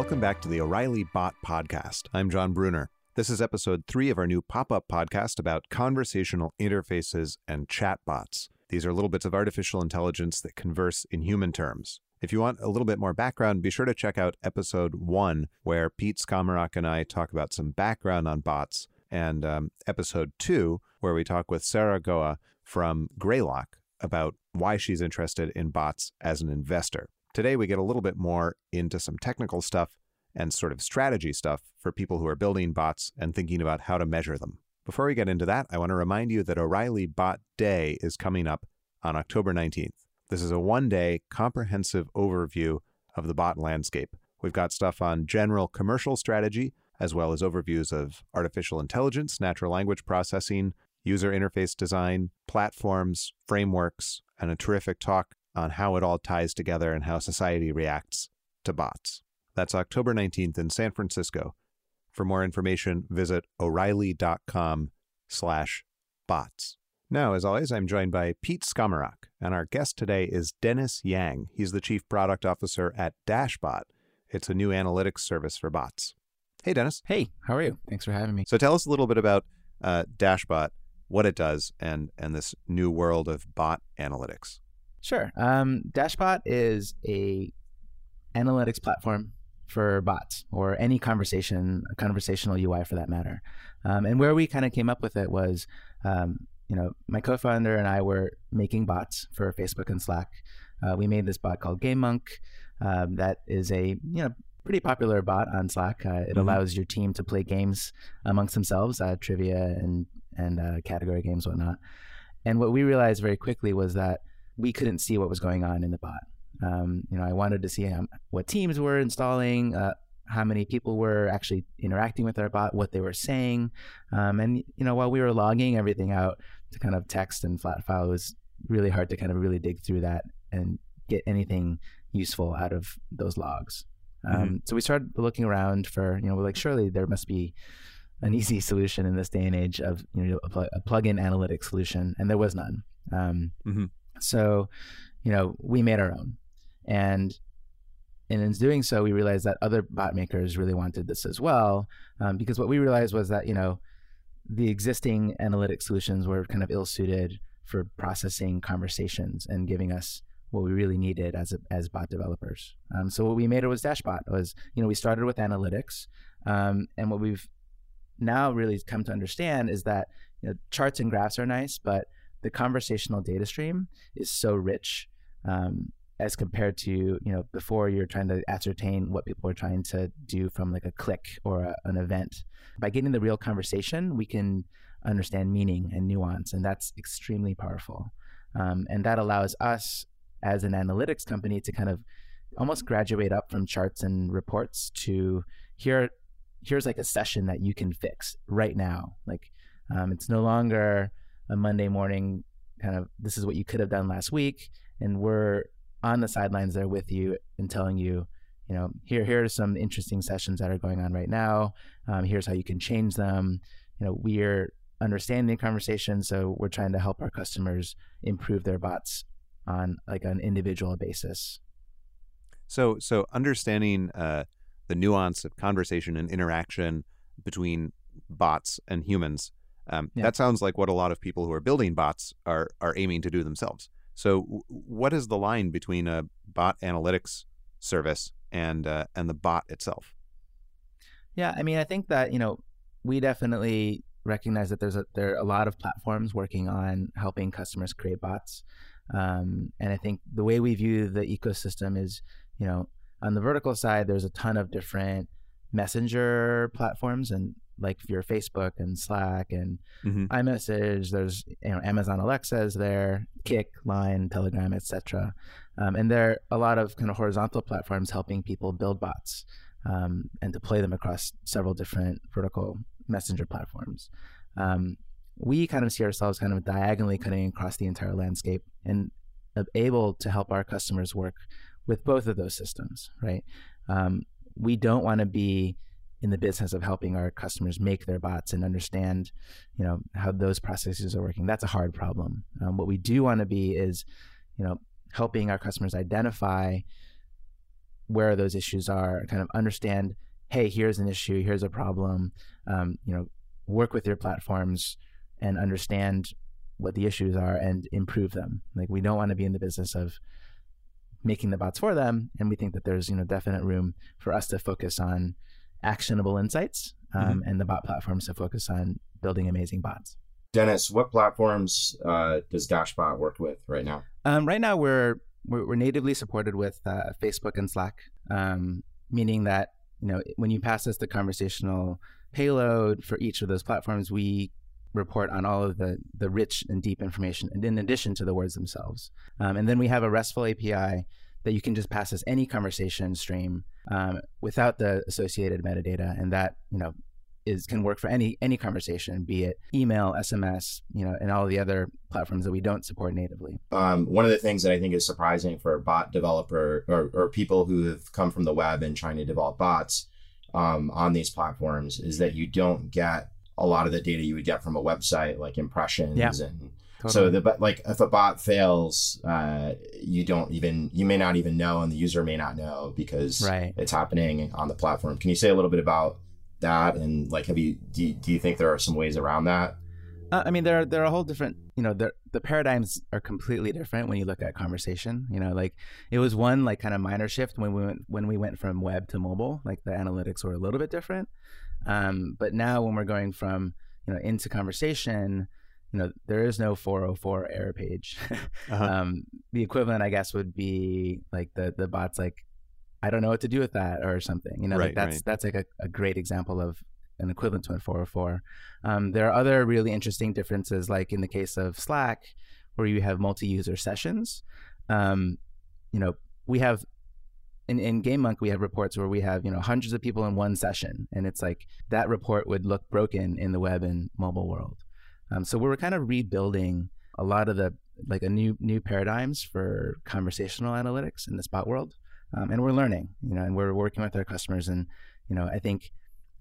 Welcome back to the O'Reilly Bot Podcast. I'm Jon Bruner. This is episode three of our new pop up podcast about conversational interfaces and chatbots. These are little bits of artificial intelligence that converse in human terms. If you want a little bit more background, be sure to check out episode one, where Pete Skomoroch and I talk about some background on bots, and um, episode two, where we talk with Sarah Guo from Greylock about why she's interested in bots as an investor. Today, we get a little bit more into some technical stuff and sort of strategy stuff for people who are building bots and thinking about how to measure them. Before we get into that, I want to remind you that O'Reilly Bot Day is coming up on October 19th. This is a one day comprehensive overview of the bot landscape. We've got stuff on general commercial strategy, as well as overviews of artificial intelligence, natural language processing, user interface design, platforms, frameworks, and a terrific talk on how it all ties together and how society reacts to bots. That's October 19th in San Francisco. For more information, visit o'reilly.com slash bots. Now, as always, I'm joined by Pete Skomoroch, and our guest today is Dennis Yang. He's the Chief Product Officer at Dashbot. It's a new analytics service for bots. Hey, Dennis. Hey, how are you? Thanks for having me. So tell us a little bit about uh, Dashbot, what it does, and, and this new world of bot analytics. Sure. Um, Dashbot is a analytics platform for bots or any conversation, conversational UI for that matter. Um, and where we kind of came up with it was, um, you know, my co-founder and I were making bots for Facebook and Slack. Uh, we made this bot called Game Monk. Um, that is a you know pretty popular bot on Slack. Uh, it mm-hmm. allows your team to play games amongst themselves, uh, trivia and and uh, category games, whatnot. And what we realized very quickly was that we couldn't see what was going on in the bot. Um, you know, I wanted to see how, what teams were installing, uh, how many people were actually interacting with our bot, what they were saying, um, and you know, while we were logging everything out to kind of text and flat file, it was really hard to kind of really dig through that and get anything useful out of those logs. Um, mm-hmm. So we started looking around for, you know, we're like surely there must be an easy solution in this day and age of you know a, pl- a plug-in analytics solution, and there was none. Um, mm-hmm. So, you know, we made our own. And and in doing so, we realized that other bot makers really wanted this as well. Um, because what we realized was that, you know, the existing analytic solutions were kind of ill suited for processing conversations and giving us what we really needed as a, as bot developers. Um, so what we made it was Dashbot was you know we started with analytics, um, and what we've now really come to understand is that you know, charts and graphs are nice, but the conversational data stream is so rich um, as compared to you know before you're trying to ascertain what people are trying to do from like a click or a, an event. By getting the real conversation we can understand meaning and nuance and that's extremely powerful. Um, and that allows us as an analytics company to kind of almost graduate up from charts and reports to here here's like a session that you can fix right now. Like um, it's no longer a Monday morning kind of this is what you could have done last week and we're on the sidelines there with you and telling you you know here here are some interesting sessions that are going on right now. Um, here's how you can change them. You know we're understanding the conversation so we're trying to help our customers improve their bots on like an individual basis. So so understanding uh, the nuance of conversation and interaction between bots and humans um, yeah. That sounds like what a lot of people who are building bots are are aiming to do themselves. So, w- what is the line between a bot analytics service and uh, and the bot itself? Yeah, I mean, I think that you know we definitely recognize that there's a, there are a lot of platforms working on helping customers create bots, um, and I think the way we view the ecosystem is, you know, on the vertical side, there's a ton of different messenger platforms and like your Facebook and Slack and mm-hmm. iMessage. There's you know Amazon Alexa is there, Kik, Line, Telegram, etc. Um, and there are a lot of kind of horizontal platforms helping people build bots um, and deploy them across several different vertical messenger platforms. Um, we kind of see ourselves kind of diagonally cutting across the entire landscape and able to help our customers work with both of those systems. Right? Um, we don't want to be in the business of helping our customers make their bots and understand, you know, how those processes are working. That's a hard problem. Um, what we do want to be is, you know, helping our customers identify where those issues are, kind of understand, hey, here's an issue, here's a problem, um, you know, work with your platforms and understand what the issues are and improve them. Like we don't want to be in the business of making the bots for them, and we think that there's you know definite room for us to focus on actionable insights um, mm-hmm. and the bot platforms to focus on building amazing bots. Dennis, what platforms uh, does Dashbot work with right now? Um, right now, we're, we're, we're natively supported with uh, Facebook and Slack, um, meaning that you know when you pass us the conversational payload for each of those platforms, we report on all of the the rich and deep information, and in addition to the words themselves. Um, and then we have a RESTful API that you can just pass us any conversation stream um, without the associated metadata, and that you know is can work for any any conversation, be it email, SMS, you know, and all the other platforms that we don't support natively. Um, one of the things that I think is surprising for a bot developer or, or people who have come from the web and trying to develop bots um, on these platforms is that you don't get a lot of the data you would get from a website, like impressions yeah. and Totally. So the but like if a bot fails, uh, you don't even you may not even know, and the user may not know because right. it's happening on the platform. Can you say a little bit about that and like have you do you, do you think there are some ways around that? Uh, I mean, there are there are a whole different you know the the paradigms are completely different when you look at conversation. You know, like it was one like kind of minor shift when we went when we went from web to mobile. Like the analytics were a little bit different, um, but now when we're going from you know into conversation you know there is no 404 error page uh-huh. um, the equivalent i guess would be like the the bots like i don't know what to do with that or something you know right, like that's right. that's like a, a, great example of an equivalent to a 404 um, there are other really interesting differences like in the case of slack where you have multi-user sessions um, you know we have in, in GameMonk, we have reports where we have, you know, hundreds of people in one session. And it's like that report would look broken in the web and mobile world. Um, so we were kind of rebuilding a lot of the like a new new paradigms for conversational analytics in the spot world, um, and we're learning, you know, and we're working with our customers, and you know, I think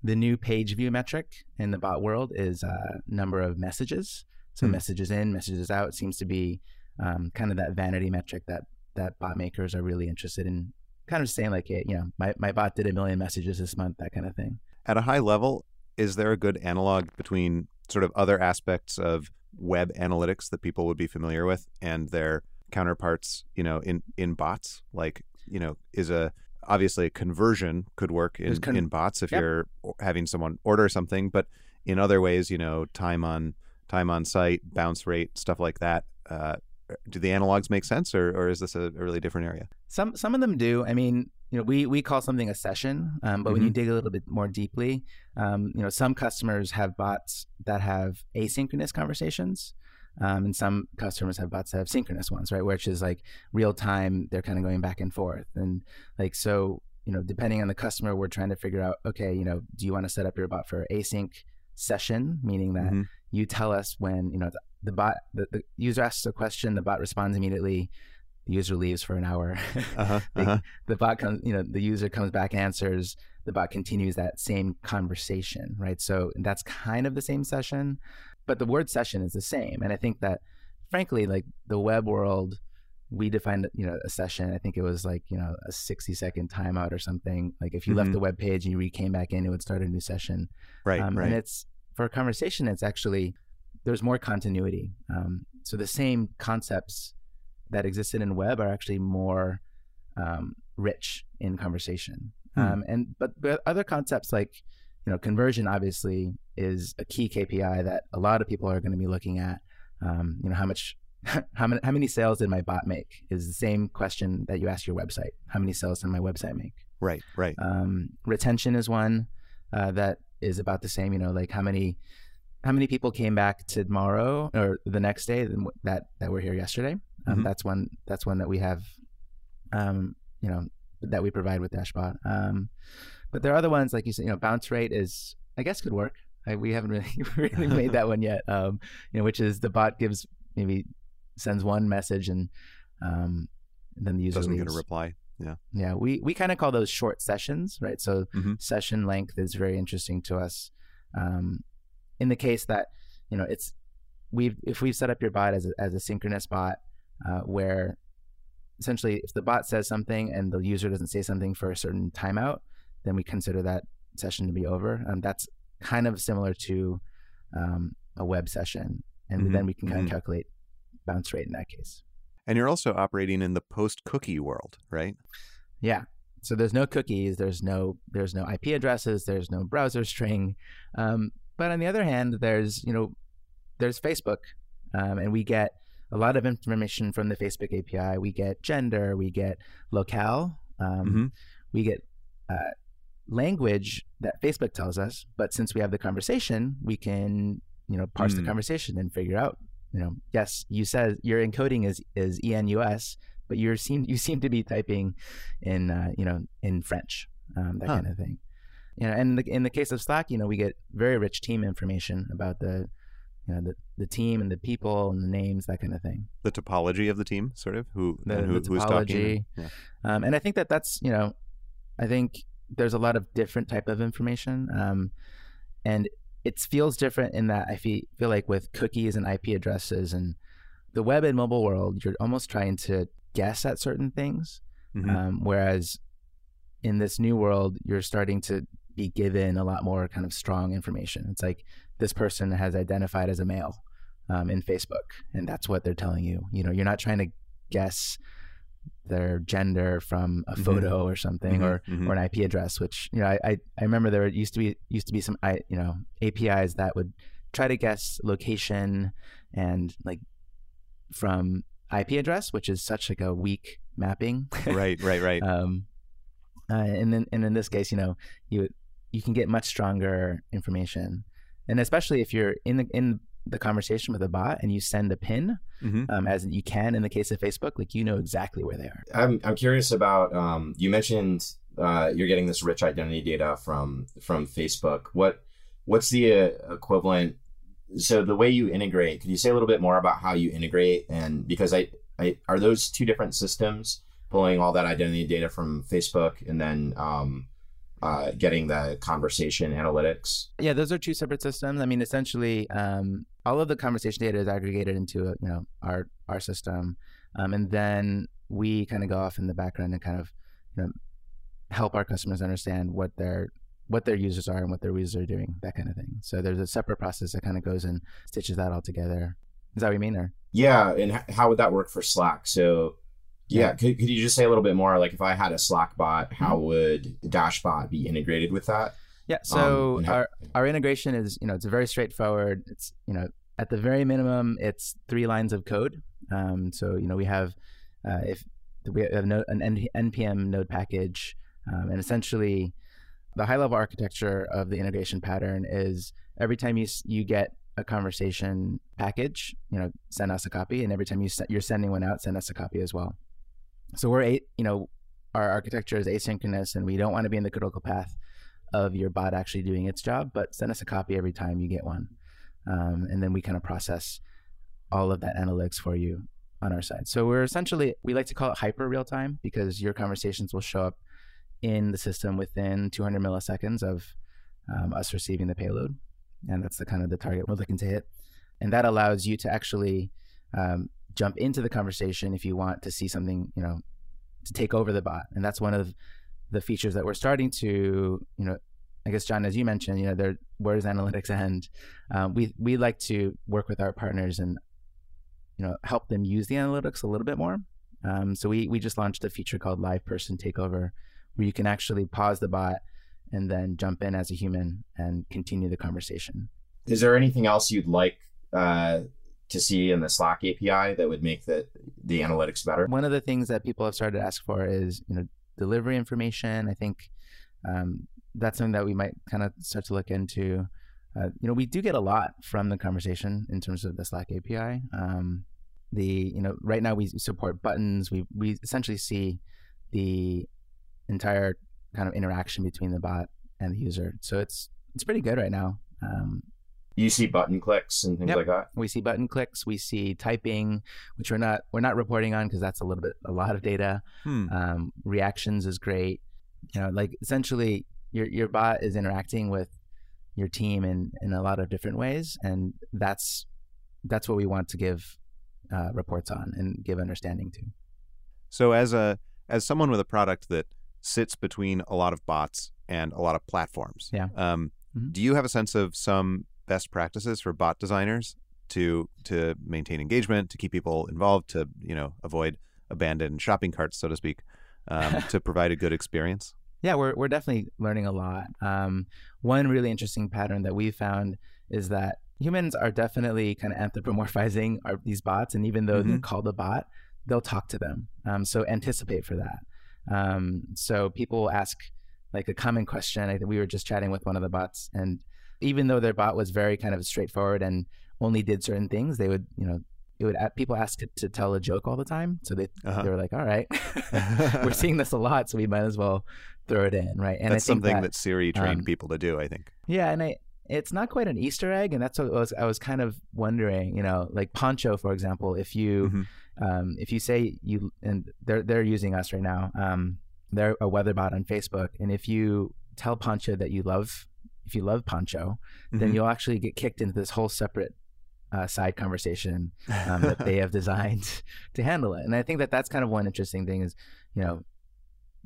the new page view metric in the bot world is uh, number of messages. So hmm. messages in, messages out seems to be um, kind of that vanity metric that that bot makers are really interested in, kind of saying like, hey, you know, my my bot did a million messages this month, that kind of thing. At a high level, is there a good analog between sort of other aspects of web analytics that people would be familiar with and their counterparts, you know, in in bots? Like, you know, is a obviously a conversion could work in, con- in bots if yep. you're having someone order something, but in other ways, you know, time on time on site, bounce rate, stuff like that. Uh, do the analogs make sense, or, or is this a, a really different area? Some some of them do. I mean, you know, we we call something a session, um, but mm-hmm. when you mm-hmm. dig a little bit more deeply, um, you know, some customers have bots that have asynchronous conversations, um, and some customers have bots that have synchronous ones, right? Which is like real time, they're kind of going back and forth, and like so, you know, depending on the customer, we're trying to figure out, okay, you know, do you want to set up your bot for async session, meaning that mm-hmm. you tell us when you know the, the bot, the, the user asks a question, the bot responds immediately the user leaves for an hour. uh-huh, they, uh-huh. The bot comes, you know, the user comes back, answers. The bot continues that same conversation, right? So that's kind of the same session, but the word session is the same. And I think that, frankly, like the web world, we defined, you know, a session. I think it was like, you know, a sixty second timeout or something. Like if you mm-hmm. left the web page and you came back in, it would start a new session. Right. Um, right. And it's for a conversation. It's actually there's more continuity. Um, so the same concepts that existed in web are actually more um, rich in conversation. Hmm. Um, and but, but other concepts like you know conversion obviously is a key KPI that a lot of people are going to be looking at. Um, you know how much how many how many sales did my bot make is the same question that you ask your website. How many sales did my website make? Right, right. Um, retention is one uh, that is about the same. You know, like how many how many people came back tomorrow or the next day that that were here yesterday. Um, mm-hmm. That's one. That's one that we have. Um, you know, that we provide with Dashbot. Um, but there are other ones like you said. You know, bounce rate is I guess could work. I, we haven't really really made that one yet. Um, you know, which is the bot gives maybe sends one message and um, then the user doesn't leaves. get a reply. Yeah. Yeah. We we kind of call those short sessions, right? So mm-hmm. session length is very interesting to us. Um, in the case that you know it's we've if we've set up your bot as a, as a synchronous bot uh, where essentially, if the bot says something and the user doesn't say something for a certain timeout, then we consider that session to be over. Um, that's kind of similar to um, a web session, and Mhm, then we can kind of calculate bounce rate in that case. And you're also operating in the post cookie world, right? Yeah. So there's no cookies. There's no there's no IP addresses. There's no browser string. Um, but on the other hand, there's you know there's Facebook, um, and we get a lot of information from the Facebook API. We get gender. We get locale. Um, Mhm. We get uh, language that Facebook tells us. But since we have the conversation, we can you know parse the Mm. conversation and figure out you know yes you said your encoding is is enus but you seem you seem to be typing in uh, you know in French, um, that Huh. kind of thing. You know, and the, in the case of Slack, you know, we get very rich team information about the you know the, the team and the people and the names, that kind of thing. The topology of the team, sort of who The, and who, the who's topology, talking. Yeah. um, and I think that that's you know, I think there's a lot of different type of information, um, and it feels different in that I feel feel like with cookies and IP addresses and the web and mobile world, you're almost trying to guess at certain things. Mhm. Um, whereas in this new world, you're starting to be given a lot more kind of strong information. It's like this person has identified as a male um, in Facebook, and that's what they're telling you. You know, you're not trying to guess their gender from a Mhm. photo or something Mhm, or mhm. or an IP address. Which you know, I, I I remember there used to be used to be some I you know APIs that would try to guess location and like from IP address, which is such like a weak mapping. right, right, right. um, uh, and then and in this case, you know, you you can get much stronger information, and especially if you're in the in the conversation with a bot and you send a pin, hmm um, as you can in the case of Facebook, like you know exactly where they are. I'm I'm curious about um, you mentioned uh, you're getting this rich identity data from from Facebook. What what's the uh, equivalent? So the way you integrate, could you say a little bit more about how you integrate? And because I, I are those two different systems pulling all that identity data from Facebook and then um, uh, getting the conversation analytics? Yeah, those are two separate systems. I mean, essentially, um, all of the conversation data is aggregated into you know our our system, um, and then we kind of go off in the background and kind of you know help our customers understand what their what their users are and what their users are doing, that kind of thing. So there's a separate process that kind of goes and stitches that all together. Is that what you mean, or Yeah, and how would that work for Slack? So, yeah. Could, could you just say a little bit more? Like, if I had a Slack bot, how would Dashbot be integrated with that? yeah? Um, So and how- our our integration is you know it's very straightforward. It's you know at the very minimum it's three lines of code. Um, so you know we have uh, if we have no, an npm node package, um, and essentially the high level architecture of the integration pattern is every time you you get a conversation package, you know, send us a copy, and every time you se- you're sending one out, send us a copy as well. So we're eight, you know, our architecture is asynchronous, and we don't want to be in the critical path of your bot actually doing its job, but send us a copy every time you get one, um, and then we kind of process all of that analytics for you on our side. So we're essentially we like to call it hyper real time because your conversations will show up in the system within 200 milliseconds of um, us receiving the payload, and that's the kind of the target we're looking to hit. And that allows you to actually um, jump into the conversation if you want to see something, you know, to take over the bot. And that's one of the features that we're starting to, you know, I guess John, as you mentioned, you know, there where does analytics end? Um, we we like to work with our partners and you know help them use the analytics a little bit more. Um, so we we just launched a feature called Live Person Takeover, where you can actually pause the bot and then jump in as a human and continue the conversation. Is there anything else you'd like uh, to see in the Slack API that would make the the analytics better? One of the things that people have started to ask for is you know delivery information. I think um, that's something that we might kind of start to look into. Uh, you know, we do get a lot from the conversation in terms of the Slack API. Um, the you know right now we support buttons. We we essentially see the entire kind of interaction between the bot and the user. So it's it's pretty good right now. Um, You see button clicks and things Yep. like that. we see button clicks. We see typing, which we're not we're not reporting on because that's a little bit a lot of data. Hmm. Um, reactions is great. You know, like essentially your your bot is interacting with your team in in a lot of different ways, and that's that's what we want to give uh, reports on and give understanding to. So as a as someone with a product that sits between a lot of bots and a lot of platforms, Yeah. um, Mhm. do you have a sense of some best practices for bot designers to to maintain engagement, to keep people involved, to you know avoid abandoned shopping carts, so to speak, um, to provide a good experience? Yeah, we're we're definitely learning a lot. Um, one really interesting pattern that we found is that humans are definitely kind of anthropomorphizing our, these bots, and even though they Mhm. call the bot, they'll talk to them. Um, so anticipate for that. Um, so people ask like a common question. I, we were just chatting with one of the bots, and even though their bot was very kind of straightforward and only did certain things, they would you know. It would people ask it to tell a joke all the time, so they Uh-huh. they were like, "All right, we're seeing this a lot, so we might as well throw it in, right?" And That's something that, that, Siri trained um, people to do. I think. yeah, and I it's not quite an Easter egg, and that's what I was I was kind of wondering, you know, like Poncho, for example, if you Mhm. um, if you say you and they're they're using us right now, um, they're a weather bot on Facebook, and if you tell Poncho that you love if you love Poncho, then Mhm. you'll actually get kicked into this whole separate uh, side conversation um, that they have designed to handle it. And I think that that's kind of one interesting thing is, you know,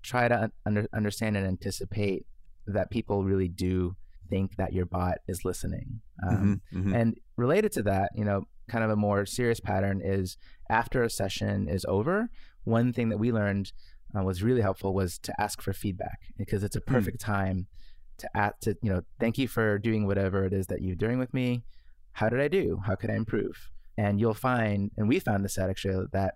try to un- under, understand and anticipate that people really do think that your bot is listening. Um, Mhm, mhm. And related to that, you know, kind of a more serious pattern is after a session is over, one thing that we learned uh, was really helpful was to ask for feedback because it's a perfect time to ask to you know thank you for doing whatever it is that you're doing with me. How did i do? How could i improve? And you'll find and we found this out actually that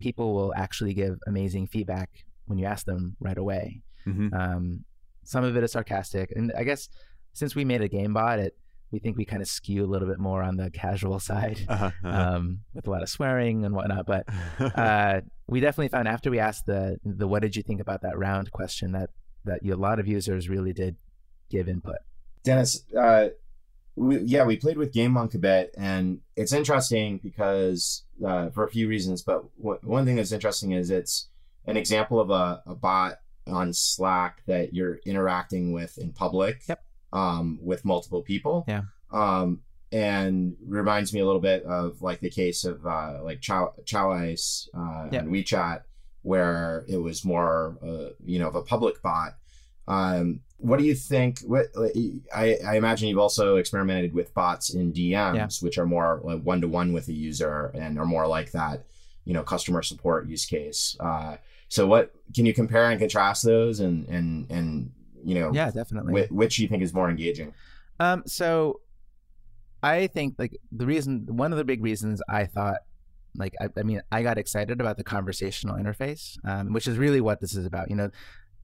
people will actually give amazing feedback when you ask them right away. Mhm. um, some of it is sarcastic and i guess since we made a game bot it we think we kind of skew a little bit more on the casual side Uh-huh, uh-huh. um, with a lot of swearing and whatnot but uh, we definitely found after we asked the the what did you think about that round? question that that a lot of users really did give input Dennis, uh, we, yeah, we played with Game Monk a bit, and it's interesting because uh, for a few reasons. But w- one thing that's interesting is it's an example of a, a bot on Slack that you're interacting with in public, Yep. um, with multiple people. Yeah. Um, and reminds me a little bit of like the case of uh, like Chow Chow Ice uh, Yep. on WeChat, where it was more, uh, you know, of a public bot. Um, what do you think? What I, I imagine you've also experimented with bots in DMs, Yeah. which are more one to one with a user and are more like that, you know, customer support use case. Uh, so, what can you compare and contrast those, and and and you know, yeah definitely whi- which you think is more engaging? Um, so I think like the reason, one of the big reasons I thought, like, I, I mean, I got excited about the conversational interface, um, which is really what this is about. You know,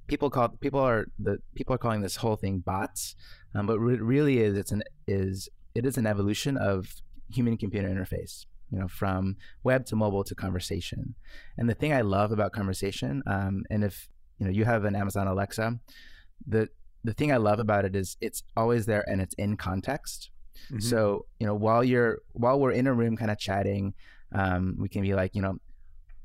people call people are the people are calling this whole thing bots, um, but it really is it's an is it is an evolution of human computer interface. You know, from web to mobile to conversation. And the thing I love about conversation, um, and if you know you have an Amazon Alexa, the the thing I love about it is it's always there and it's in context. Mhm. So you know, while you're while we're in a room, kind of chatting, um, we can be like, you know,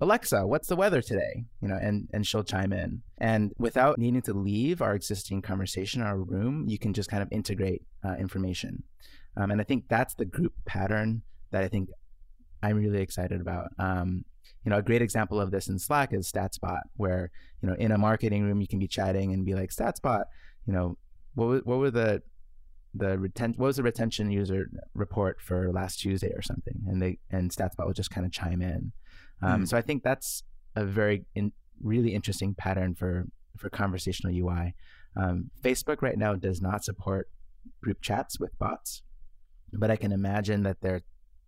Alexa, what's the weather today? You know, and and she'll chime in, and without needing to leave our existing conversation, our room, you can just kind of integrate uh, information. Um, and I think that's the group pattern that I think I'm really excited about. Um, you know, a great example of this in Slack is StatsBot, where you know, in a marketing room, you can be chatting and be like, StatsBot, you know, what what were the the retention what was the retention user report for last Tuesday or something, and they and StatsBot will just kind of chime in. Um, Mm. So I think that's a very in, really interesting pattern for for conversational UI. Um, Facebook right now does not support group chats with bots, but I can imagine that they're.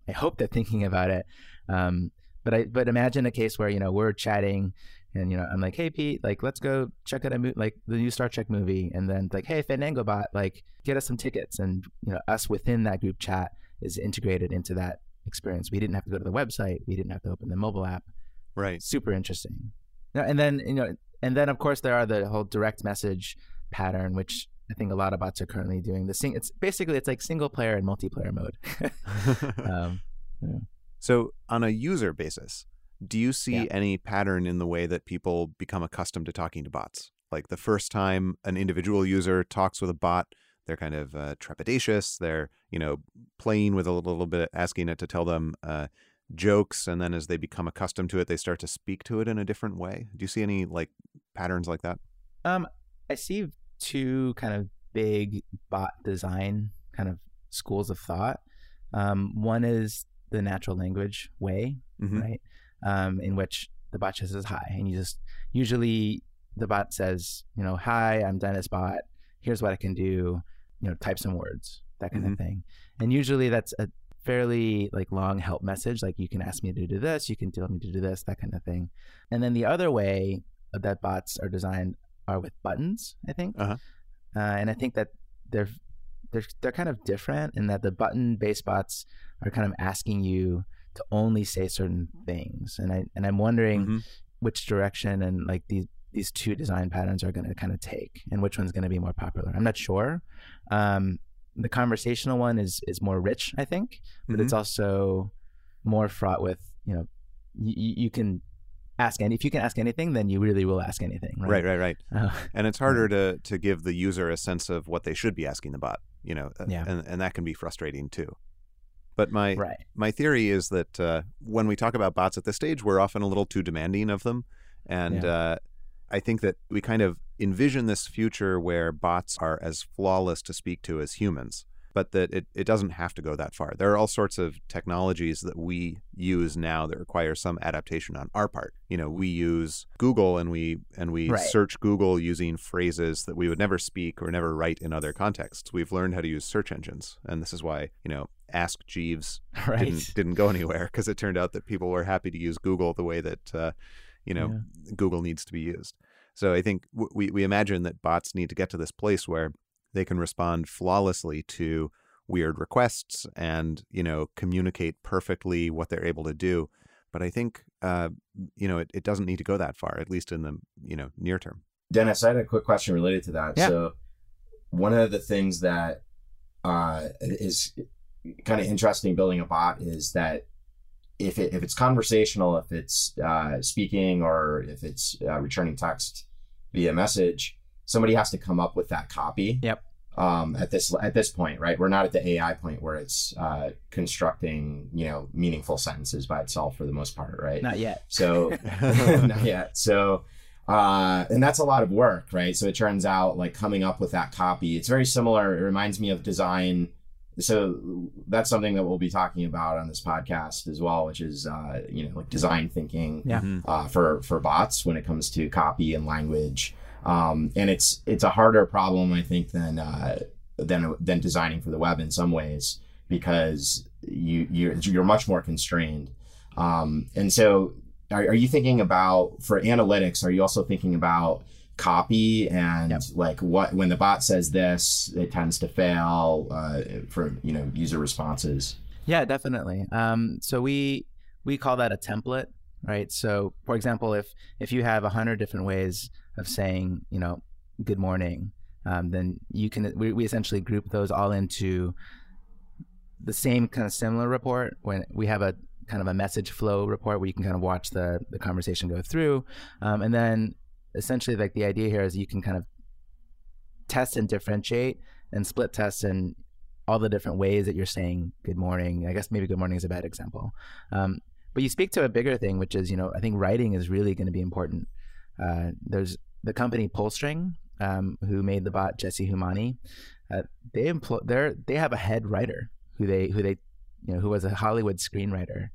I hope they're thinking about it. Um, but I but imagine a case where you know we're chatting and you know I'm like, hey Pete, like let's go check out a movie, like the new Star Trek movie, and then like, hey Fandango bot, like get us some tickets, and you know us within that group chat is integrated into that experience. We didn't have to go to the website, we didn't have to open the mobile app. right. Super interesting. Now, And then you know, and then of course there are the whole direct message pattern, which I think a lot of bots are currently doing. The sing, it's basically it's like single player and multiplayer mode. um, So, on a user basis, do you see Yeah. any pattern in the way that people become accustomed to talking to bots? Like the first time an individual user talks with a bot, they're kind of uh, trepidatious. They're, you know, playing with a little, little bit, asking it to tell them, uh, jokes and then as they become accustomed to it they start to speak to it in a different way do you see any like patterns like that um i see two kind of big bot design kind of schools of thought um one is the natural language way Mhm. right um in which the bot just says hi and you just usually the bot says you know hi i'm dennis bot. Here's what i can do you know type some words that kind Mhm. of thing. And usually that's a fairly like long help message like you can ask me to do this. You can tell me to do this that kind of thing. And then the other way that bots are designed are with buttons i think. Uh-huh. uh, and i think that they're they're they're kind of different in that the button based bots are kind of asking you to only say certain things. And i and i'm wondering Mhm. which direction and like these these two design patterns are going to kind of take and which one's going to be more popular. I'm not sure. Um, the conversational one is is more rich i think but it's also more fraught with you know you, you can ask any if you can ask anything then you really will ask anything right? Right right right. Uh, and it's harder to to give the user a sense of what they should be asking the bot you know uh, Yeah. and and that can be frustrating too but my right my theory is that uh, when we talk about bots at this stage, we're often a little too demanding of them, and uh, I think that we kind of envision this future where bots are as flawless to speak to as humans, but that it, it doesn't have to go that far. There are all sorts of technologies that we use now that require some adaptation on our part. You know, we use Google and we and we Right. search Google using phrases that we would never speak or never write in other contexts. We've learned how to use search engines, and this is why you know Ask Jeeves right didn't didn't go anywhere because it turned out that people were happy to use Google the way that uh, you know Google needs to be used. So I think w- we we imagine that bots need to get to this place where they can respond flawlessly to weird requests and you know communicate perfectly what they're able to do. But I think uh, you know it, it doesn't need to go that far, at least in the you know near term. Dennis, I had a quick question related to that. Yeah. So, one of the things that uh, is kind of interesting building a bot is that if it, if it's conversational, if it's uh, speaking, or if it's uh, returning text via message, somebody has to come up with that copy. Yep. Um, at this at this point, right? We're not at the AI point where it's uh, constructing, you know, meaningful sentences by itself for the most part, right? not yet So not yet. So uh and that's a lot of work, right? So it turns out like coming up with that copy, it's very similar. It reminds me of design. So that's something that we'll be talking about on this podcast as well, which is uh, you know, like design thinking Yeah. Mhm. uh, for for bots when it comes to copy and language. Um, and it's it's a harder problem, I think, than uh, than than designing for the web in some ways because you you're you're much more constrained. Um, and so, are, are you thinking about for analytics? Are you also thinking about copy and Yep. like what when the bot says this, it tends to fail uh, for you know user responses. Yeah, definitely. Um, so we we call that a template, right? So, for example, if if you have a hundred different ways of saying, you know, good morning, um, then you can we, we essentially group those all into the same kind of similar report. When we have a kind of a message flow report where you can kind of watch the the conversation go through, um, and then essentially like the idea here is you can kind of test and differentiate and split test and all the different ways that you're saying good morning. I guess maybe good morning is a bad example. Um, but you speak to a bigger thing, which is, you know, I think writing is really going to be important. Uh, there's the company Pullstring, um, who made the bot Jesse Humani. Uh, they employ they they have a head writer who they who they you know who was a Hollywood screenwriter,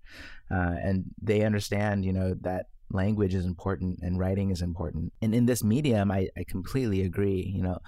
uh, and they understand you know that language is important and writing is important. And in this medium, I, I completely agree. You know,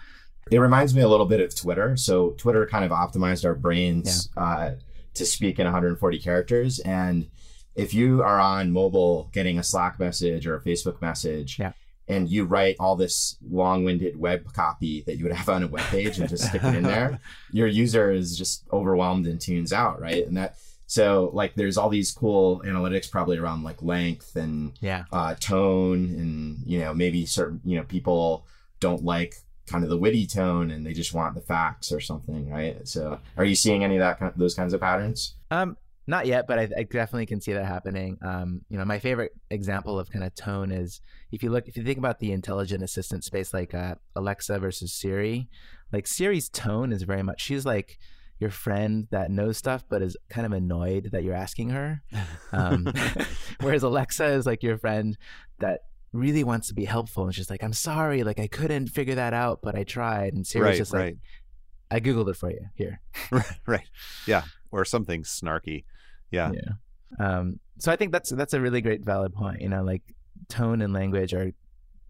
It reminds me a little bit of Twitter. So Twitter kind of optimized our brains uh, to speak in 140 characters, and if you are on mobile getting a Slack message or a Facebook message, Yeah. and you write all this long-winded web copy that you would have on a web page and just stick it in there, your user is just overwhelmed and tunes out, right? And that so like there's all these cool analytics probably around like length and yeah, uh, tone and you know maybe certain you know people don't like kind of the witty tone and they just want the facts or something right so are you seeing any of that kind of, those kinds of patterns Um, not yet, but I, I definitely can see that happening. Um, you know, my favorite example of kind of tone is if you look, if you think about the intelligent assistant space, like uh, Alexa versus Siri. Like Siri's tone is very much. She's like, your friend that knows stuff but is kind of annoyed that you're asking her. Um, whereas Alexa is like your friend that really wants to be helpful and she's like, I'm sorry, like I couldn't figure that out, but I tried. And Siri's right, just right, like, I Googled it for you here. right, right. Yeah. Or something snarky. Yeah. Yeah. Um, so I think that's that's a really great valid point. You know, like tone and language are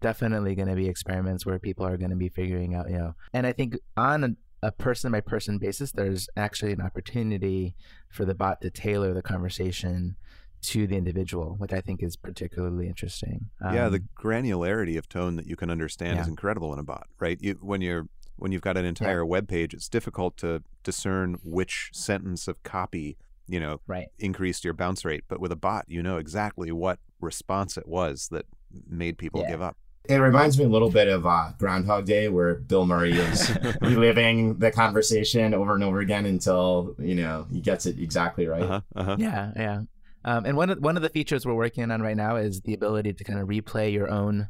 definitely going to be experiments where people are going to be figuring out. You know, and I think on a, person by person basis, there's actually an opportunity for the bot to tailor the conversation to the individual, which I think is particularly interesting. yeah, the Um, granularity of tone that you can understand is incredible in a bot, right? You, when you're when you've got an entire web page, it's difficult to discern which sentence of copy, you know, right. increased your bounce rate. But with a bot, you know exactly what response it was that made people Yeah. give up. It reminds me a little bit of uh, Groundhog Day, where Bill Murray is reliving the conversation over and over again until you know he gets it exactly right. Uh-huh, uh-huh. Yeah, yeah. Um, and one of one of the features we're working on right now is the ability to kind of replay your own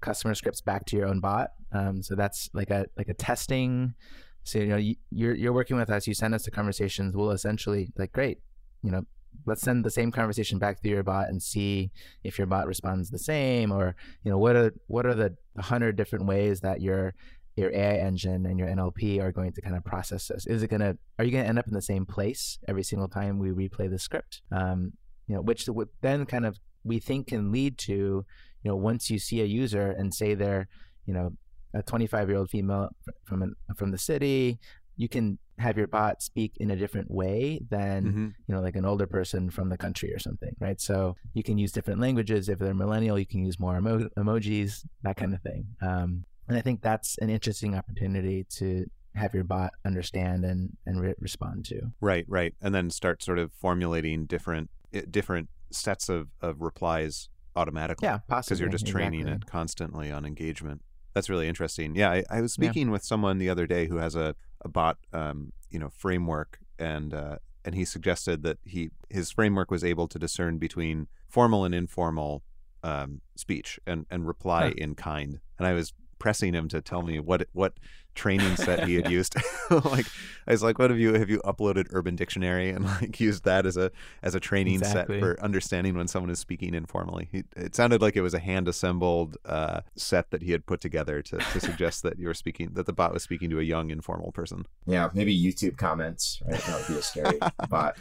customer scripts back to your own bot. Um, so that's like a like a testing. So you know you, you're you're working with us. You send us the conversations. We'll essentially like great. You know, let's send the same conversation back through your bot and see if your bot responds the same, or you know what are what are the hundred different ways that your your AI engine and your NLP are going to kind of process this. Is it going to, are you going to end up in the same place every single time we replay the script? Um, you know, which then kind of we think can lead to, you know, once you see a user and say they're, you know, a 25 year old female from an, from the city, you can have your bot speak in a different way than Mhm. you know like an older person from the country or something right so you can use different languages if they're millennial you can use more emo- emojis that kind of thing um, and i think that's an interesting opportunity to have your bot understand and and re- respond to Right, right. And then start sort of formulating different eh, different sets of, of replies automatically. yeah possibly because you're just training exactly. it constantly on engagement. That's really interesting. Yeah, I, I was Yeah. speaking with someone the other day who has a, a bot, um, you know, framework, and uh, and he suggested that he his framework was able to discern between formal and informal um, speech and and reply Huh. in kind. And I was pressing him to tell me what what training set he had used. like I was like, "What have you have you uploaded Urban Dictionary and like used that as a as a training Exactly. set for understanding when someone is speaking informally?" He, it sounded like it was a hand assembled uh, set that he had put together to, to suggest that you were speaking that the bot was speaking to a young informal person. Yeah, maybe YouTube comments, right? That would be a scary bot.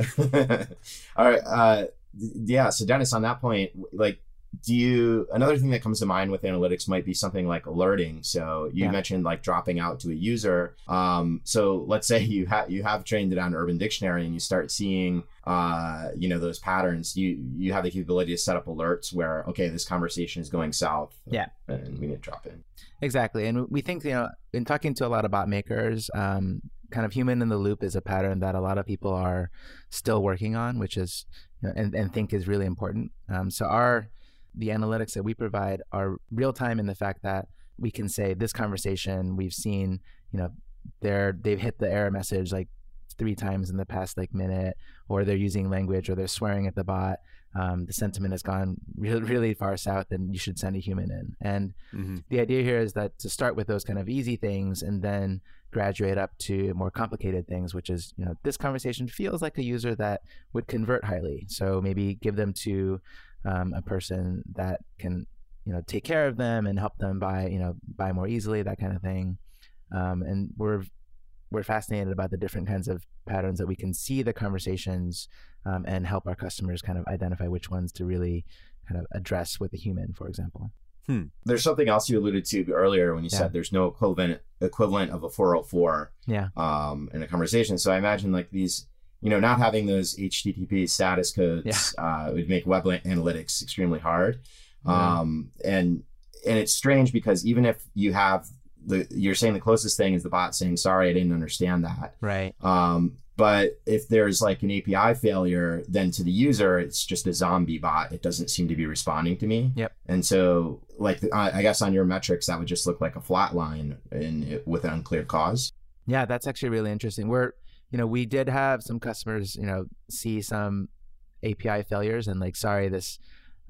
All right. Uh, yeah. So Dennis, on that point, like, do you another thing that comes to mind with analytics might be something like alerting. So you Yeah. mentioned like dropping out to a user. Um, so let's say you have you have trained it on Urban Dictionary and you start seeing uh, you know those patterns. You you have the capability to set up alerts where okay, this conversation is going south. Yeah. and we need to drop in. Exactly. And we think, you know, in talking to a lot of bot makers, um, kind of human in the loop is a pattern that a lot of people are still working on, which is, you know, and, and think is really important. Um, so our, the analytics that we provide are real time in the fact that we can say this conversation we've seen, you know, they're, they've hit the error message like three times in the past like minute, or they're using language or they're swearing at the bot. Um, the sentiment has gone really, really far south and you should send a human in. And Mm-hmm. the idea here is that to start with those kind of easy things and then graduate up to more complicated things which is you know this conversation feels like a user that would convert highly so maybe give them to um, a person that can you know take care of them and help them buy you know buy more easily that kind of thing um, and we're we're fascinated about the different kinds of patterns that we can see the conversations um, and help our customers kind of identify which ones to really kind of address with a human for example There's something else you alluded to earlier when you Yeah. said there's no equivalent equivalent of a 404 yeah um, in a conversation. So I imagine like these, you know, not having those HTTP status codes uh, would make web analytics extremely hard. Yeah. Um, and and it's strange because even if you have the, you're saying the closest thing is the bot saying, "Sorry, I didn't understand that." right Um, but if there's like an API failure, then to the user, it's just a zombie bot. It doesn't seem to be responding to me. Yep. And so, like, I I guess on your metrics, that would just look like a flat line in, with an unclear cause. Yeah, that's actually really interesting. We're, you know, we did have some customers, you know, see some API failures and like, sorry, this,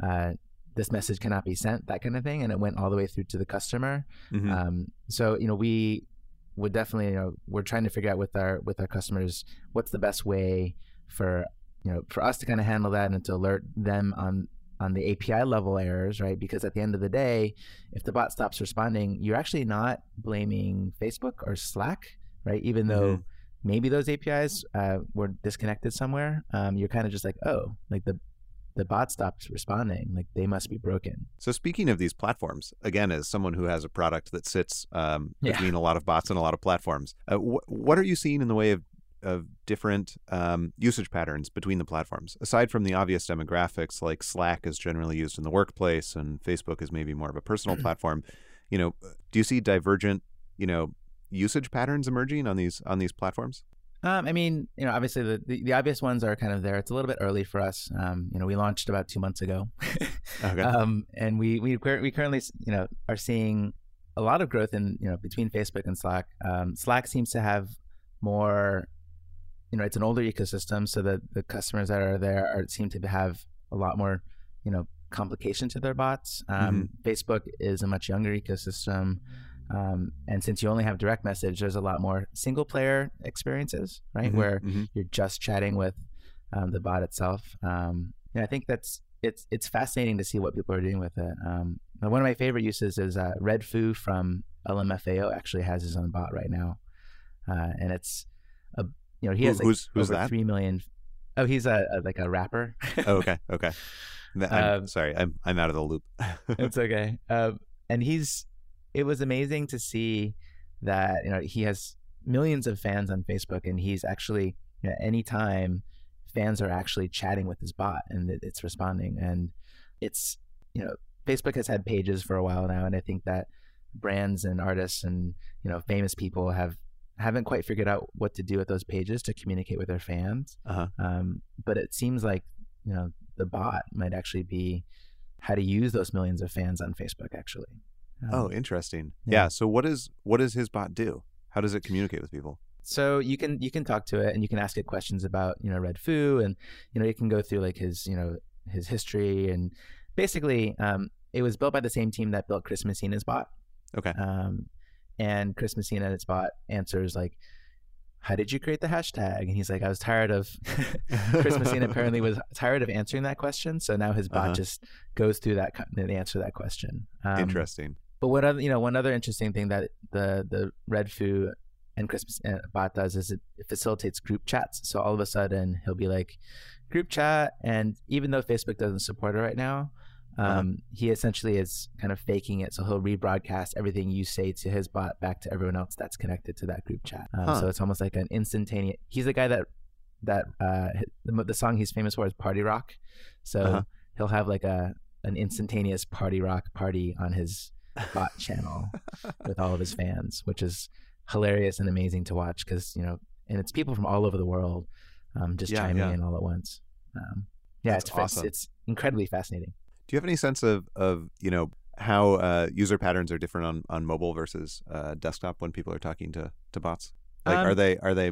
uh, this message cannot be sent, that kind of thing, and it went all the way through to the customer. Mhm. Um, so you know, we would definitely you know we're trying to figure out with our with our customers what's the best way for you know for us to kind of handle that and to alert them on on the API level errors, right? Because at the end of the day, if the bot stops responding, you're actually not blaming Facebook or Slack, right? Even though Mhm. Maybe those APIs uh, were disconnected somewhere, um, you're kind of just like, oh, like the the bot stops responding, like they must be broken. So speaking of these platforms, again, as someone who has a product that sits um, Yeah. between a lot of bots and a lot of platforms, uh, wh- what are you seeing in the way of of different um, usage patterns between the platforms? Aside from the obvious demographics, like Slack is generally used in the workplace, and Facebook is maybe more of a personal platform. You know, do you see divergent, you know, usage patterns emerging on these on these platforms? Um, I mean, you know, obviously the, the, the obvious ones are kind of there. It's a little bit early for us. Um, you know, we launched about two months ago, Okay. um, and we we we currently you know are seeing a lot of growth in you know between Facebook and Slack. Um, Slack seems to have more, you know, it's an older ecosystem, so that the customers that are there are, seem to have a lot more, you know, complication to their bots. Um, Facebook is a much younger ecosystem. Um, and since you only have direct message, there's a lot more single player experiences, right? Mhm, Where mhm. you're just chatting with um, the bot itself. Um, and I think that's it's it's fascinating to see what people are doing with it. Um, one of my favorite uses is uh, Redfoo from LMFAO actually has his own bot right now, uh, and it's a you know he Who- has like who's who's over that? three million. Oh, he's a, a like a rapper. Oh, okay, okay. I'm, Um, sorry, I'm I'm out of the loop. it's okay. Um, and he's it was amazing to see that you know he has millions of fans on Facebook, and he's actually you know, anytime fans are actually chatting with his bot and it's responding, and it's you know Facebook has had pages for a while now, and I think that brands and artists and you know famous people have haven't quite figured out what to do with those pages to communicate with their fans. Uh-huh. Um, but it seems like you know the bot might actually be how to use those millions of fans on Facebook. Actually. Um, Oh, interesting. yeah. Yeah. So what is what does his bot do? How does it communicate with people? So you can you can talk to it and you can ask it questions about you know Redfoo and you know you can go through like his you know his history and basically um, it was built by the same team that built Chris Messina's bot. Okay. Um, and Chris Messina its bot answers like, "How did you create the hashtag?" And he's like, "I was tired of." Chris Messina apparently was tired of answering that question, so now his bot Uh-huh. just goes through that and answer that question. Um, Interesting. But what other, you know, one other interesting thing that the the Redfoo and Christmas uh, bot does is it, it facilitates group chats. So all of a sudden he'll be like, group chat, and even though Facebook doesn't support it right now, um, Uh-huh. he essentially is kind of faking it. So he'll rebroadcast everything you say to his bot back to everyone else that's connected to that group chat. Um, Huh. So it's almost like an instantaneous. He's the guy that that uh, the, the song he's famous for is Party Rock. So Uh-huh. he'll have like a an instantaneous party rock party on his bot channel with all of his fans, which is hilarious and amazing to watch because you know, and it's people from all over the world um, just Yeah, chiming yeah. in all at once. Um, yeah, That's it's, fa- awesome. it's incredibly fascinating. Do you have any sense of of you know how uh, user patterns are different on, on mobile versus uh, desktop when people are talking to, to bots? Like, Um, are they are they?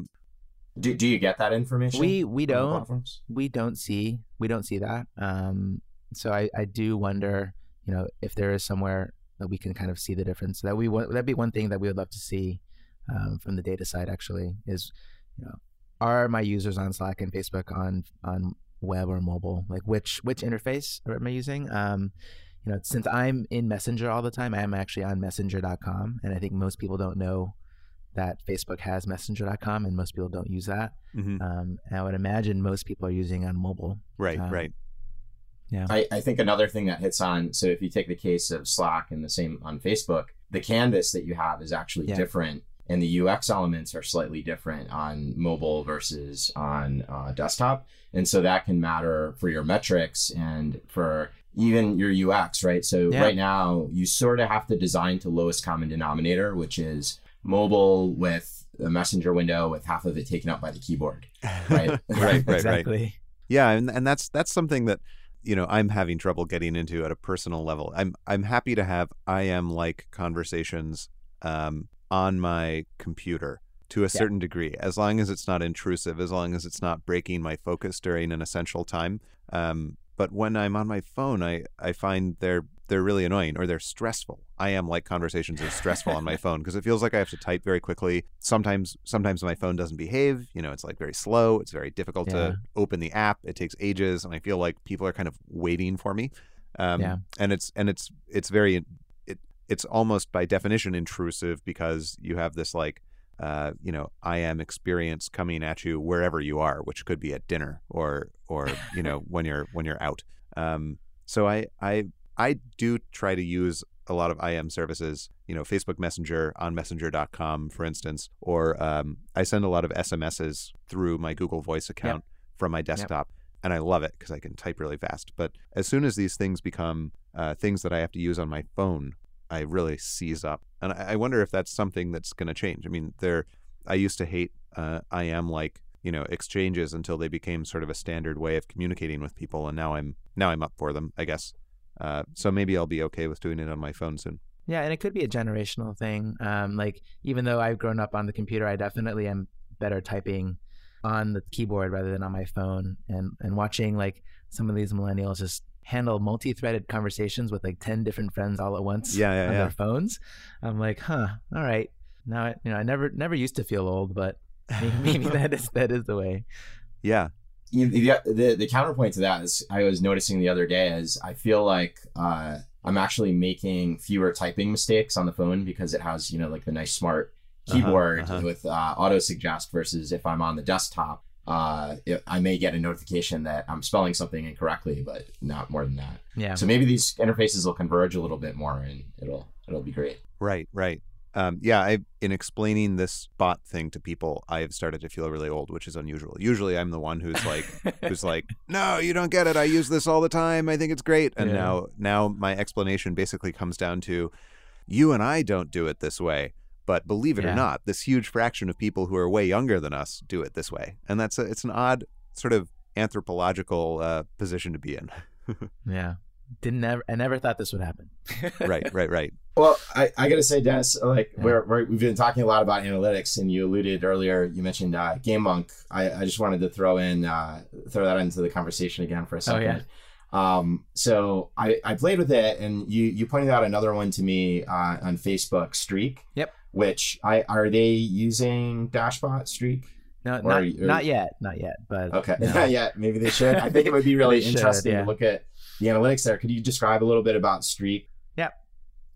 Do, do you get that information? We we don't we don't see we don't see that. Um, so I, I do wonder, you know, if there is somewhere that we can kind of see the difference. That we want that'd be one thing that we would love to see um, from the data side. Actually, is you know, are my users on Slack and Facebook on on web or mobile? Like which which interface am I using? Um, you know, since I'm in Messenger all the time, I am actually on Messenger.com, and I think most people don't know that Facebook has Messenger.com, and most people don't use that. Mhm. Um, and I would imagine most people are using on mobile. Right, um, right. I, I think another thing that hits on so if you take the case of Slack and the same on Facebook, the canvas that you have is actually Yeah. different and the UX elements are slightly different on mobile versus on uh, desktop. And so that can matter for your metrics and for even your UX, right? So Yeah. right now, you sort of have to design to lowest common denominator, which is mobile with a messenger window with half of it taken up by the keyboard, right? right, right, right. exactly. Yeah, and and that's that's something that you know I'm having trouble getting into at a personal level. I'm I'm happy to have IM like conversations um, on my computer to a certain degree, as long as it's not intrusive, as long as it's not breaking my focus during an essential time. Um, but when I'm on my phone, I I find they're they're really annoying or they're stressful. IM like conversations are stressful on my phone because it feels like I have to type very quickly. Sometimes sometimes my phone doesn't behave. You know, it's like very slow. It's very difficult Yeah. to open the app. It takes ages, and I feel like people are kind of waiting for me. Um, Yeah. And it's and it's it's very it it's almost by definition intrusive because you have this like uh, you know, IM experience coming at you wherever you are, which could be at dinner or or you know when you're when you're out. Um, so I I I do try to use a lot of IM services, you know, Facebook Messenger on Messenger.com, for instance, or um, I send a lot of SMSs through my Google Voice account from my desktop, and I love it because I can type really fast. But as soon as these things become uh, things that I have to use on my phone, I really seize up, and I, I wonder if that's something that's going to change. I mean, there, I used to hate uh, IM like you know exchanges until they became sort of a standard way of communicating with people, and now I'm now I'm up for them, I guess. Uh, so maybe I'll be okay with doing it on my phone soon. Yeah, and it could be a generational thing. Um, like even though I've grown up on the computer, I definitely am better typing on the keyboard rather than on my phone. And and watching like some of these millennials just handle multi-threaded conversations with like ten different friends all at once Yeah, yeah, on yeah. their phones. I'm like, huh, all right. Now I- you know I never never used to feel old, but maybe, maybe that is that is the way. Yeah, you, the, the the counterpoint to that is I was noticing the other day is I feel like uh, I'm actually making fewer typing mistakes on the phone because it has you know like the nice smart Uh-huh, keyboard uh-huh. with uh, auto suggest versus if I'm on the desktop. Uh, it, I may get a notification that I'm spelling something incorrectly, but not more than that. Yeah. So maybe these interfaces will converge a little bit more, and it'll it'll be great. right, right. Um, yeah, I in explaining this bot thing to people, I have started to feel really old, which is unusual. Usually, I'm the one who's like, who's like, "No, you don't get it. I use this all the time. I think it's great." And Yeah. now, now my explanation basically comes down to, "You and I don't do it this way." But believe it or not, this huge fraction of people who are way younger than us do it this way, and that's a, it's an odd sort of anthropological uh, position to be in. yeah. Didn't never I never thought this would happen. right, right, right. Well, I, I got to say, Dennis, like Yeah. we're, we're, we've been talking a lot about analytics, and you alluded earlier. You mentioned uh, GameMonk. I, I just wanted to throw in uh, throw that into the conversation again for a second. Oh, yeah. Um, so I, I played with it, and you you pointed out another one to me uh, on Facebook, Streak. Yep. Which I are they using Dashbot Streak? No, not, are you- not yet, not yet. But Okay, no. not yet. Maybe they should. I think it would be really They should, interesting yeah. to look at the analytics there. Could you describe a little bit about Streak? Yeah.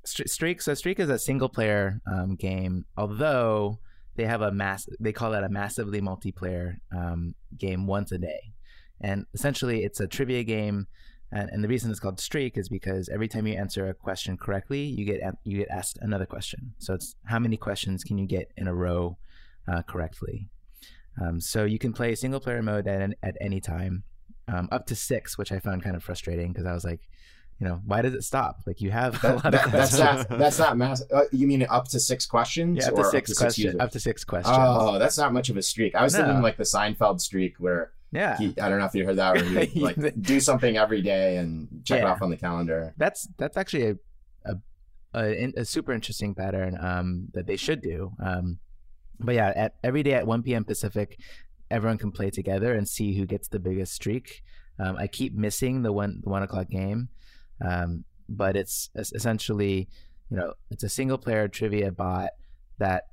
Stre- Streak. So Streak is a single player um, game, although they have a mass. They call that a massively multiplayer um, game once a day, and essentially it's a trivia game. And, and the reason it's called Streak is because every time you answer a question correctly, you get you get asked another question. So it's how many questions can you get in a row uh, correctly. Um, so you can play single player mode at, at any time, um, up to six, which I found kind of frustrating because I was like, you know, why does it stop? Like you have a That- lot of that- that's questions. not that's not mass. Uh, you mean up to six questions? Yeah, up to six questions. users? Up to six questions. Oh, that's not much of a streak. I was No. thinking like the Seinfeld streak, where yeah, he, I don't know if you heard that, where he would, like do something every day and check it off on the calendar. that's that's actually a a, a, a super interesting pattern um, that they should do. Um, but yeah, at every day at 1 p.m. Pacific, everyone can play together and see who gets the biggest streak. Um, I keep missing the one the one o'clock game, um, but it's essentially you know it's a single player trivia bot that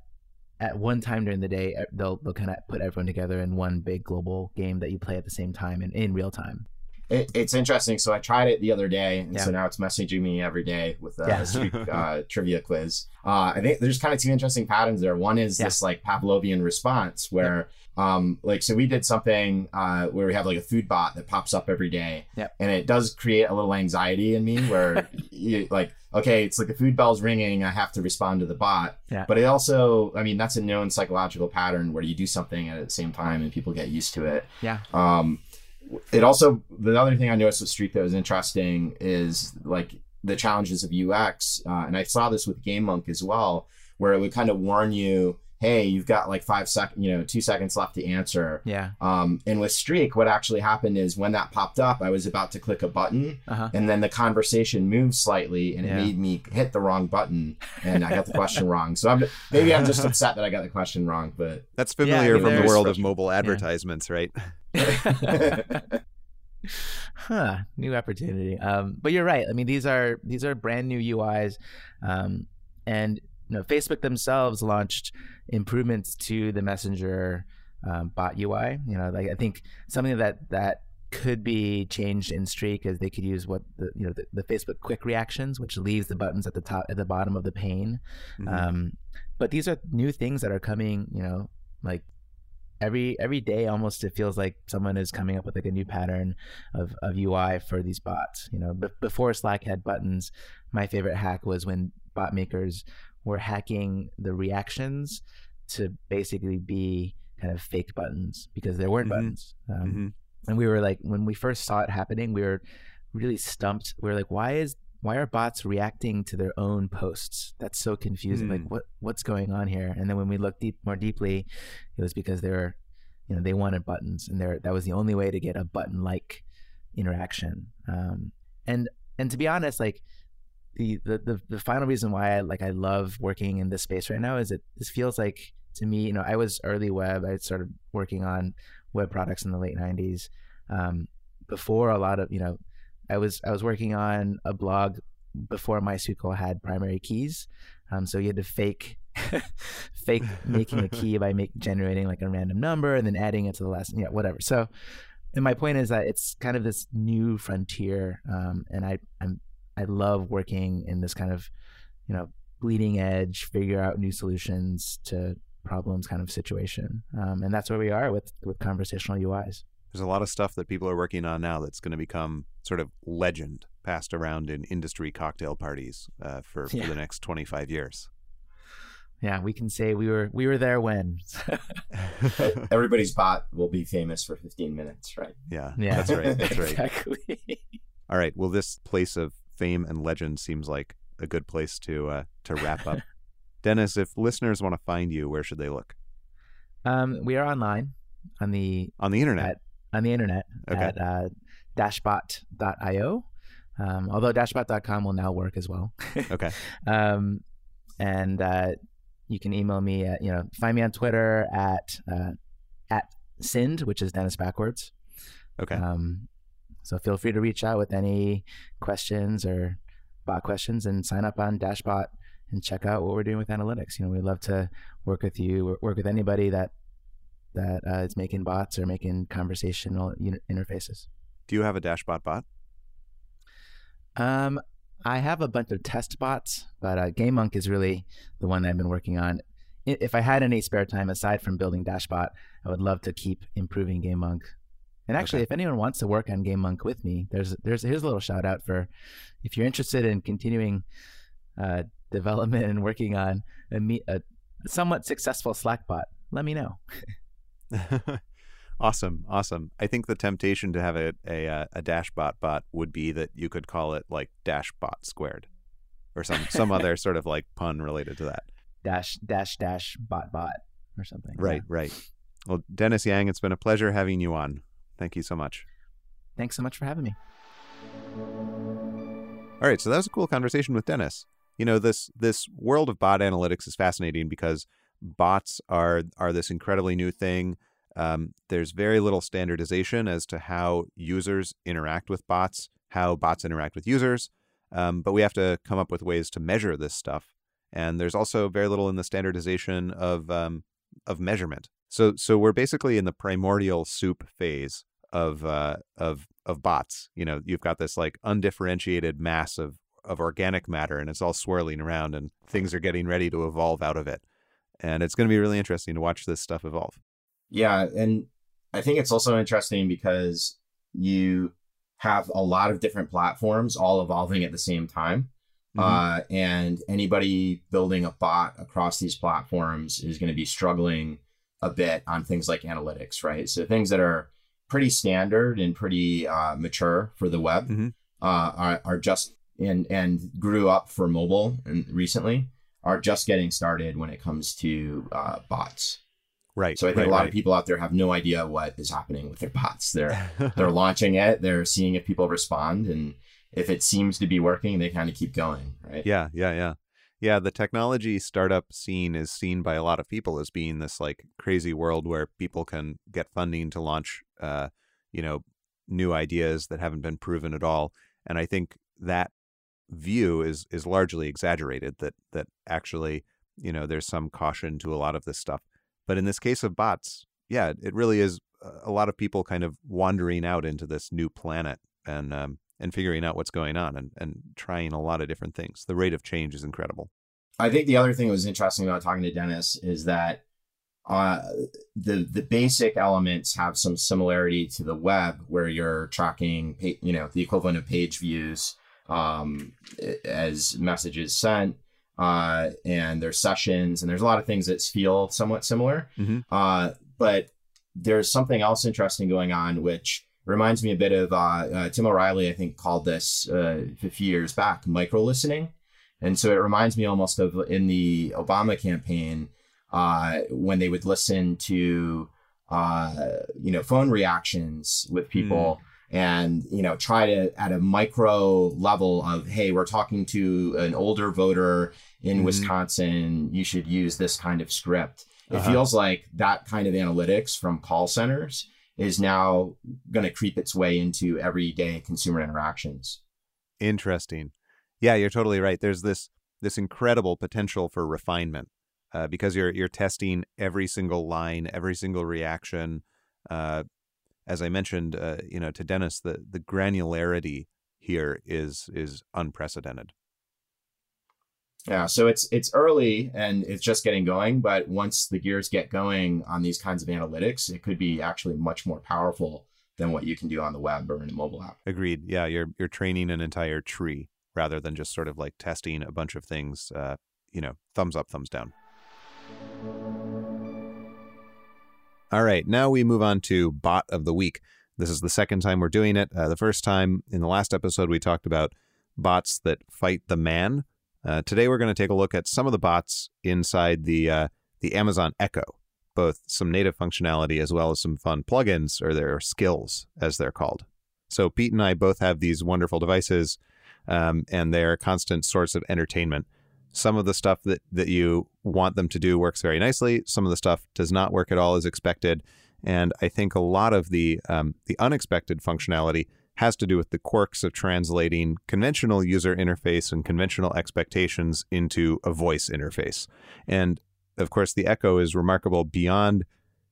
at one time during the day they'll they'll kind of put everyone together in one big global game that you play at the same time and in real time. It, it's interesting. So I tried it the other day, and Yeah. so now it's messaging me every day with a Yeah. streak uh, trivia quiz. Uh, I think there's kind of two interesting patterns there. One is Yeah. this like Pavlovian response where. Um, like so we did something uh, where we have like a food bot that pops up every day and it does create a little anxiety in me where you like okay it's like the food bell's ringing i have to respond to the bot Yeah. but it also i mean that's a known psychological pattern where you do something at the same time and people get used to it Yeah. um, it also the other thing I noticed with Streak that was interesting is like the challenges of UX, uh, and I saw this with GameMonk as well, where it would kind of warn you, hey, you've got like five seconds, you know, two seconds left to answer. Yeah. Um, and with Streak, what actually happened is when that popped up, I was about to click a button, Uh-huh. and then the conversation moved slightly, and Yeah. it made me hit the wrong button, and I got the question wrong. So I'm maybe I'm just upset that I got the question wrong, but That's Yeah, I familiar mean, from the world of mobile advertisements, right? huh, new opportunity. Um, but you're right. I mean, these are these are brand new UIs, um, and you know, Facebook themselves launched improvements to the Messenger um, bot UI. You know, like I think something that that could be changed in Streak is they could use what the you know the, the Facebook quick reactions, which leaves the buttons at the top at the bottom of the pane. Mm-hmm. Um, but these are new things that are coming. You know, like every every day almost it feels like someone is coming up with like a new pattern of, of UI for these bots. You know, b- before Slack had buttons, my favorite hack was when bot makers were hacking the reactions to basically be kind of fake buttons because there weren't mm-hmm. buttons. Um, mm-hmm. And we were like, when we first saw it happening, we were really stumped. We were like, why is why are bots reacting to their own posts? That's so confusing. Mm. Like what what's going on here? And then when we looked deep, more deeply, it was because they were, you know, they wanted buttons, and there that was the only way to get a button like interaction. Um, and and to be honest, like the, the the the final reason why I like I love working in this space right now is it this feels like to me, you know, I was early web. I started working on web products in the late '90s. Um, before a lot of you know, I was I was working on a blog before MySQL had primary keys. Um, so you had to fake fake making a key by make generating like a random number and then adding it to the last yeah whatever. So and my point is that it's kind of this new frontier, um, and I I'm I love working in this kind of you know bleeding edge, figure out new solutions to problems kind of situation. Um, and that's where we are with with conversational UIs. There's a lot of stuff that people are working on now that's going to become sort of legend, passed around in industry cocktail parties uh, for, for the next 25 years. Yeah, we can say we were we were there when. Everybody's bot will be famous for 15 minutes, right? Yeah, yeah, that's right. That's right. exactly. All right. Well, this place of fame and legend seems like a good place to uh, to wrap up. Dennis, if listeners want to find you, where should they look? Um, we are online on the on the internet. On the internet okay. at uh, dashbot.io. Um, although dashbot.com will now work as well. okay. Um, and uh, you can email me at you know find me on Twitter at uh, at sinned, which is Dennis backwards. Okay. Um, so feel free to reach out with any questions or bot questions and sign up on Dashbot and check out what we're doing with analytics. You know, we'd love to work with you, work with anybody that that uh, is making bots or making conversational interfaces. Do you have a Dashbot bot? Um, I have a bunch of test bots, but uh, GameMonk is really the one I've been working on. If I had any spare time aside from building Dashbot, I would love to keep improving GameMonk. And actually, okay. if anyone wants to work on GameMonk with me, there's there's here's a little shout out for if you're interested in continuing uh, development and working on a, a somewhat successful Slack bot, let me know. awesome, awesome. I think the temptation to have a a, uh, a Dashbot bot would be that you could call it like Dashbot squared, or some some other sort of like pun related to that. Dash dash dash bot bot or something. Right, yeah. right. Well, Dennis Yang, it's been a pleasure having you on. Thank you so much. Thanks so much for having me. All right, so that was a cool conversation with Dennis. You know, this this world of bot analytics is fascinating because bots are are this incredibly new thing. Um, there's very little standardization as to how users interact with bots, how bots interact with users, um, but we have to come up with ways to measure this stuff. And there's also very little in the standardization of um, of measurement. So so we're basically in the primordial soup phase of uh, of of bots. You know, you've got this like undifferentiated mass of of organic matter, and it's all swirling around, and things are getting ready to evolve out of it and it's going to be really interesting to watch this stuff evolve. Yeah, and I think it's also interesting because you have a lot of different platforms all evolving at the same time. Mm-hmm. Uh, and anybody building a bot across these platforms is going to be struggling a bit on things like analytics, right? So things that are pretty standard and pretty uh, mature for the web mm-hmm. uh, are, are just and and grew up for mobile and recently are just getting started when it comes to uh, bots. Right. So I think right, a lot right. of people out there have no idea what is happening with their bots. They're they're launching it, they're seeing if people respond, and if it seems to be working, they kind of keep going. Right. Yeah. Yeah. Yeah. Yeah. The technology startup scene is seen by a lot of people as being this like crazy world where people can get funding to launch, uh, you know, new ideas that haven't been proven at all. And I think that view is is largely exaggerated. That that actually, you know, there's some caution to a lot of this stuff. But in this case of bots, yeah, it really is a lot of people kind of wandering out into this new planet and um, and figuring out what's going on and, and trying a lot of different things. The rate of change is incredible. I think the other thing that was interesting about talking to Dennis is that uh, the the basic elements have some similarity to the web, where you're tracking, you know, the equivalent of page views um, as messages sent, uh, and there's sessions, and there's a lot of things that feel somewhat similar. Mm-hmm. Uh, but there's something else interesting going on, which reminds me a bit of uh, uh, Tim O'Reilly. I think called this uh, a few years back micro listening, and so it reminds me almost of in the Obama campaign uh, when they would listen to uh, you know phone reactions with people. And you know, try to at a micro level of, hey, we're talking to an older voter in mm. Wisconsin. You should use this kind of script. It uh-huh. feels like that kind of analytics from call centers is now going to creep its way into everyday consumer interactions. Interesting. Yeah, you're totally right. There's this this incredible potential for refinement uh, because you're you're testing every single line, every single reaction. Uh, as I mentioned, uh, you know, to Dennis, the the granularity here is is unprecedented. Yeah, so it's it's early and it's just getting going, but once the gears get going on these kinds of analytics, it could be actually much more powerful than what you can do on the web or in a mobile app. Agreed. Yeah, you're you're training an entire tree rather than just sort of like testing a bunch of things. Uh, you know, thumbs up, thumbs down. All right, now we move on to bot of the week. This is the second time we're doing it. Uh, the first time in the last episode, we talked about bots that fight the man. Uh, today, we're going to take a look at some of the bots inside the uh, the Amazon Echo, both some native functionality as well as some fun plugins or their skills, as they're called. So, Pete and I both have these wonderful devices, um, and they're a constant source of entertainment. Some of the stuff that, that you want them to do works very nicely. Some of the stuff does not work at all as expected. And I think a lot of the um, the unexpected functionality has to do with the quirks of translating conventional user interface and conventional expectations into a voice interface. And of course, the Echo is remarkable beyond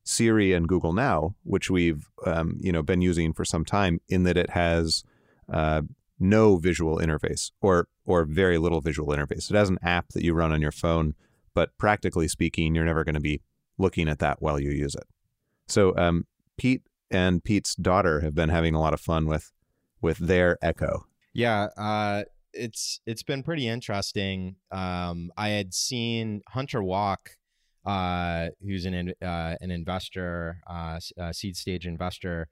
Siri and Google Now, which we've um, you know been using for some time, in that it has uh, no visual interface or or very little visual interface. It has an app that you run on your phone, but practically speaking, you're never going to be looking at that while you use it. So um, Pete and Pete's daughter have been having a lot of fun with with their Echo. Yeah, uh, it's it's been pretty interesting. Um, I had seen Hunter Walk, uh, who's an uh, an investor, uh, seed stage investor,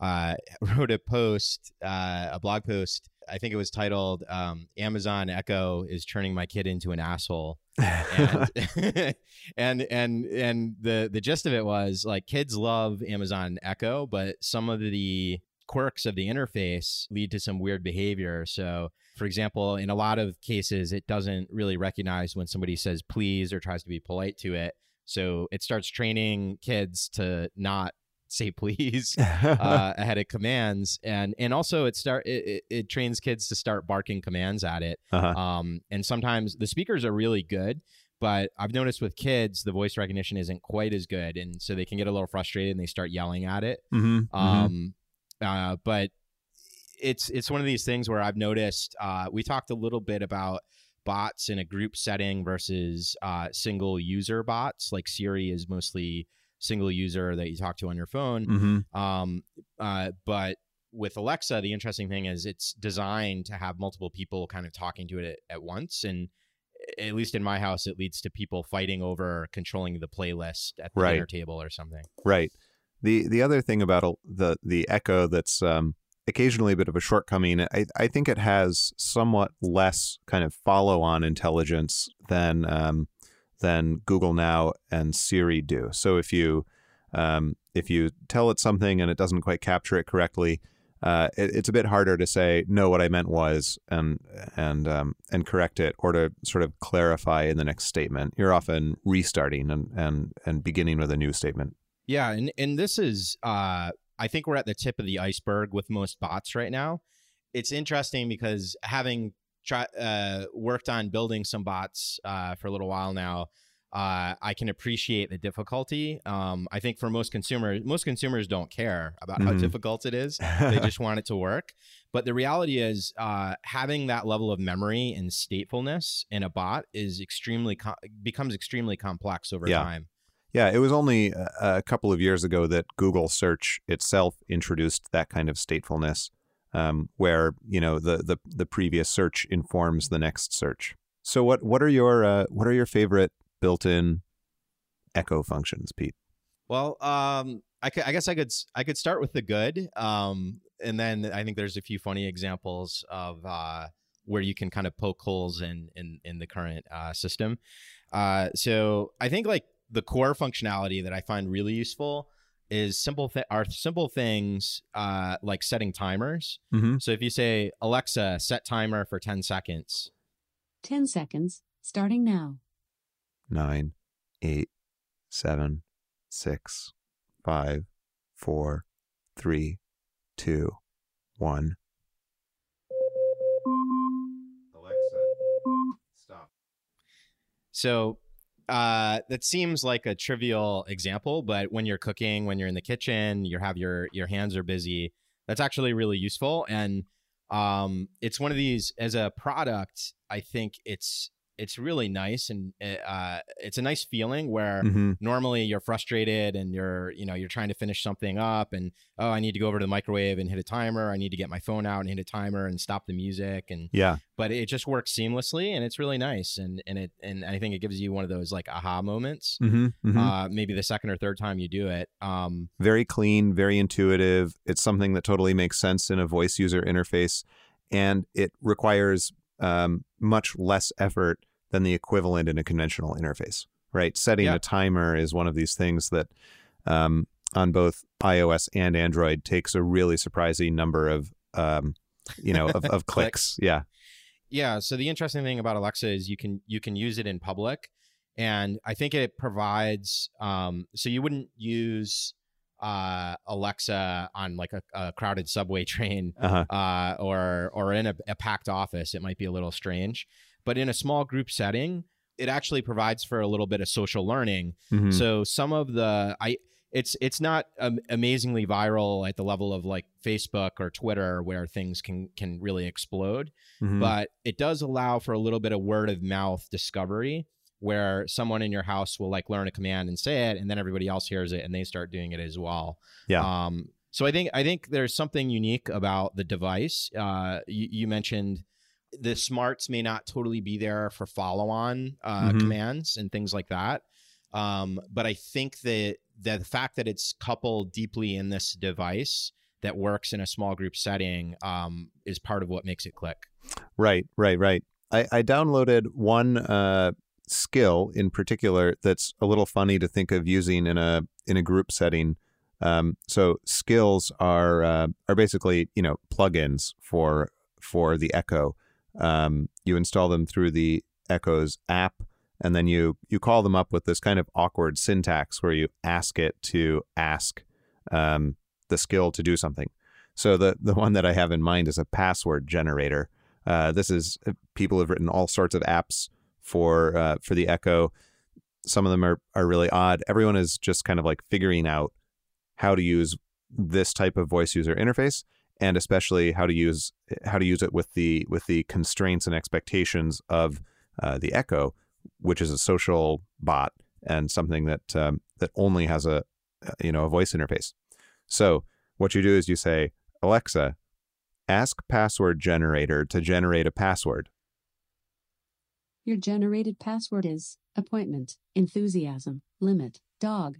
uh, wrote a post, uh, a blog post. I think it was titled um, "Amazon Echo is turning my kid into an asshole," and, and and and the the gist of it was like kids love Amazon Echo, but some of the quirks of the interface lead to some weird behavior. So, for example, in a lot of cases, it doesn't really recognize when somebody says please or tries to be polite to it. So it starts training kids to not say please uh, ahead of commands and and also it start it, it, it, trains kids to start barking commands at it uh-huh. um, and sometimes the speakers are really good but i've noticed with kids the voice recognition isn't quite as good and so they can get a little frustrated and they start yelling at it mm-hmm, mm-hmm. um, mm-hmm. Uh, but it's it's one of these things where I've noticed. Uh, we talked a little bit about bots in a group setting versus uh, single user bots. Like Siri is mostly single user that you talk to on your phone. Mm-hmm. Um, uh, but with Alexa, the interesting thing is it's designed to have multiple people kind of talking to it at, at once. And at least in my house, it leads to people fighting over controlling the playlist at the right. dinner table or something. Right. The the other thing about the the Echo that's um, occasionally a bit of a shortcoming, I, I think it has somewhat less kind of follow on intelligence than um, than Google Now and Siri do. So if you um, if you tell it something and it doesn't quite capture it correctly, uh, it, it's a bit harder to say no. What I meant was and and um, and correct it, or to sort of clarify in the next statement. You're often restarting and and and beginning with a new statement. Yeah, and and this is uh I think we're at the tip of the iceberg with most bots right now. It's interesting because having try, uh, worked on building some bots uh, for a little while now, uh, I can appreciate the difficulty. Um, I think for most consumers, most consumers don't care about how Mhm. difficult it is. They just want it to work. But the reality is, uh, having that level of memory and statefulness in a bot is extremely co- becomes extremely complex over Yeah. time. Yeah, it was only a, a couple of years ago that Google search itself introduced that kind of statefulness, um, where you know the, the the previous search informs the next search. So what what are your uh, what are your favorite built-in echo functions, Pete? Well, um, I, I guess I could I could start with the good, um, and then I think there's a few funny examples of uh, where you can kind of poke holes in in, in the current uh, system. Uh, so I think like the core functionality that I find really useful is simple th- are simple things uh, like setting timers. Mm-hmm. So if you say Alexa, set timer for ten seconds, 10 seconds, starting now. Nine, eight, seven, six, five, four, three, two, one. Alexa, stop. So uh, that seems like a trivial example, but when you're cooking, when you're in the kitchen, you have your your hands are busy. That's actually really useful, and um, it's one of these as a product. I think it's it's really nice, and uh, it's a nice feeling where Mm-hmm. normally you're frustrated and you're you know you're trying to finish something up and oh i need to go over to the microwave and hit a timer i need to get my phone out and hit a timer and stop the music and Yeah, but it just works seamlessly and it's really nice and and it and i think it gives you one of those like aha moments mm-hmm. Mm-hmm. uh maybe the second or third time you do it um very clean, very intuitive. It's something that totally makes sense in a voice user interface, and it requires um, much less effort than the equivalent in a conventional interface. Right, setting Yeah. a timer is one of these things that um, on both iOS and Android takes a really surprising number of um, you know of, of clicks. Yeah, yeah so the interesting thing about alexa is you can you can use it in public and i think it provides um so you wouldn't use uh alexa on like a, a crowded subway train uh-huh. uh, or or in a, a packed office, it might be a little strange. But in a small group setting, it actually provides for a little bit of social learning. Mhm. So some of the I it's it's not um, amazingly viral at the level of like Facebook or Twitter where things can can really explode, Mhm. but it does allow for a little bit of word of mouth discovery where someone in your house will like learn a command and say it and then everybody else hears it and they start doing it as well. Yeah. Um so I think I think there's something unique about the device. Uh you, you mentioned the smarts may not totally be there for follow-on uh, Mhm. commands and things like that. Um, but I think that that the fact that it's coupled deeply in this device that works in a small group setting um, is part of what makes it click. Right, right, right. I, I downloaded one uh, skill in particular that's a little funny to think of using in a in a group setting. Um, so skills are uh, are basically you know plugins for for the Echo. Um, you install them through the Echo's app, and then you you call them up with this kind of awkward syntax where you ask it to ask um, the skill to do something. So the the one that I have in mind is a password generator. Uh, this is people have written all sorts of apps for uh, for the Echo. Some of them are are really odd. Everyone is just kind of like figuring out how to use this type of voice user interface, and especially how to use how to use it with the with the constraints and expectations of uh, the Echo, which is a social bot and something that um, that only has a you know a voice interface. So what you do is you say Alexa, ask password generator to generate a password. Your generated password is appointment, enthusiasm, limit, dog.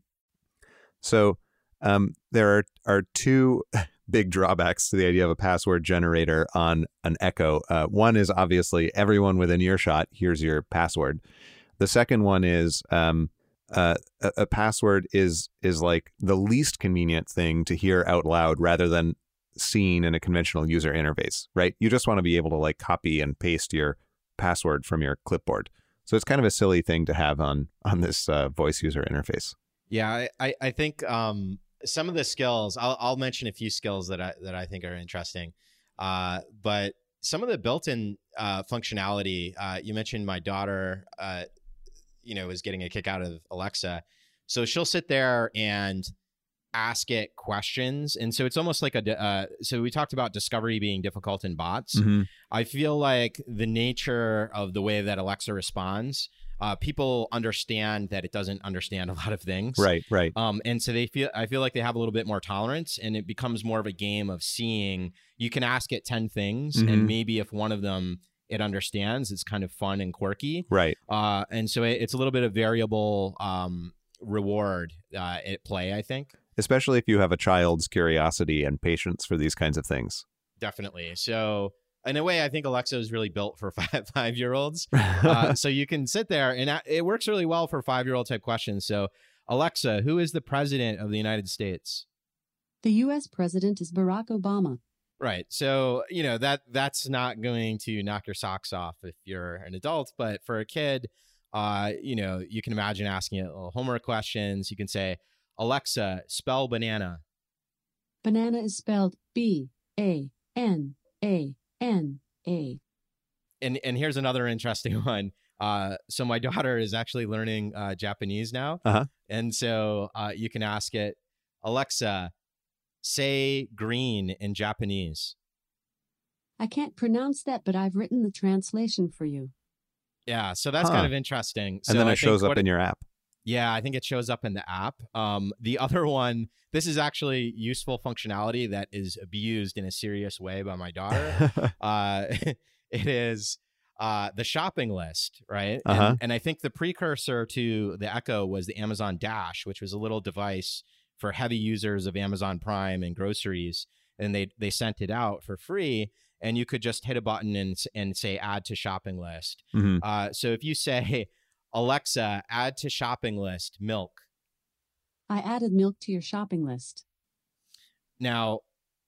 So um, there are are two big drawbacks to the idea of a password generator on an Echo. Uh, one is obviously everyone within earshot hears your password. The second one is um, uh, a, a password is is like the least convenient thing to hear out loud rather than seen in a conventional user interface. Right? You just want to be able to like copy and paste your password from your clipboard. So it's kind of a silly thing to have on on this uh, voice user interface. Yeah, I, I, think um, some of the skills I'll, I'll mention a few skills that I that I think are interesting. Uh, but some of the built-in uh, functionality uh, you mentioned my daughter uh, you know is getting a kick out of Alexa. So she'll sit there and ask it questions and so it's almost like a uh, so we talked about discovery being difficult in bots Mm-hmm. i feel like the nature of the way that alexa responds uh, people understand that it doesn't understand a lot of things Right, right. um, and so they feel i feel like they have a little bit more tolerance and it becomes more of a game of seeing you can ask it 10 things Mhm. and maybe if one of them it understands it's kind of fun and quirky Right. uh, and so it, it's a little bit of variable um, reward uh, at play i think Especially if you have a child's curiosity and patience for these kinds of things. definitely so in a way i think alexa is really built for five five year olds uh, so you can sit there and it works really well for five year old type questions so alexa who is the president of the united states The U.S. President is Barack Obama. right so you know that that's not going to knock your socks off if you're an adult but for a kid uh you know you can imagine asking it little homework questions you can say alexa spell banana Banana is spelled B A N A N A. and and here's another interesting one. Uh, so my daughter is actually learning uh, Japanese now, Uh-huh. and so uh, you can ask it, Alexa, say green in Japanese. I can't pronounce that, but I've written the translation for you. Yeah, so that's Huh. kind of interesting. So and then it think shows up what in your app. Yeah, I think it shows up in the app. Um, the other one, this is actually useful functionality that is abused in a serious way by my daughter. uh, it is uh, the shopping list, right? Uh-huh. And, and I think the precursor to the Echo was the Amazon Dash, which was a little device for heavy users of Amazon Prime and groceries, and they they sent it out for free, and you could just hit a button and and say add to shopping list. Mhm. Uh, so if you say Alexa, add to shopping list milk. I added milk to your shopping list. Now,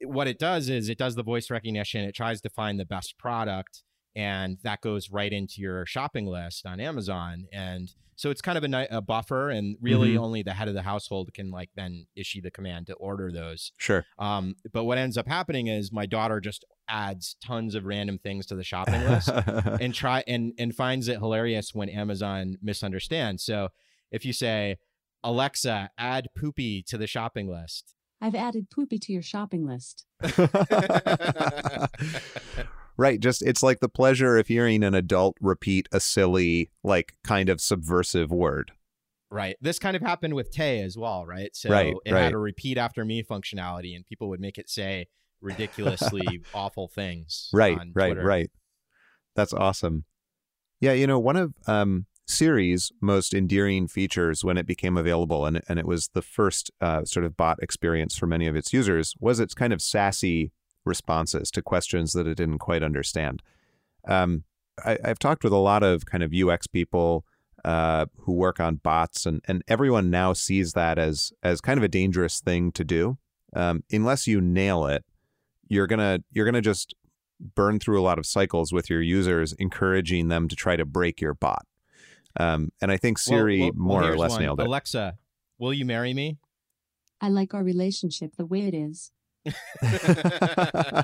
what it does is it does the voice recognition. It tries to find the best product, and that goes right into your shopping list on Amazon. And so it's kind of a, a buffer, and really Mhm. only the head of the household can like then issue the command to order those. Sure. Um, but what ends up happening is my daughter just adds tons of random things to the shopping list and try and and finds it hilarious when Amazon misunderstands. So if you say, Alexa, add poopy to the shopping list. I've added poopy to your shopping list. right. Just it's like the pleasure of hearing an adult repeat a silly, like kind of subversive word. Right. This kind of happened with Tay as well, right? So Right, it right. had a repeat after me functionality, and people would make it say ridiculously awful things. Right, on right, Twitter. right. That's awesome. Yeah, you know, one of um, Siri's most endearing features when it became available, and, and it was the first uh, sort of bot experience for many of its users, was its kind of sassy responses to questions that it didn't quite understand. Um, I, I've talked with a lot of kind of UX people uh, who work on bots, and, and everyone now sees that as as kind of a dangerous thing to do. Um, unless you nail it, you're gonna you're gonna just burn through a lot of cycles with your users, encouraging them to try to break your bot. Um, and I think Siri well- well, more or less one. nailed it. Alexa, will you marry me? I like our relationship the way it is.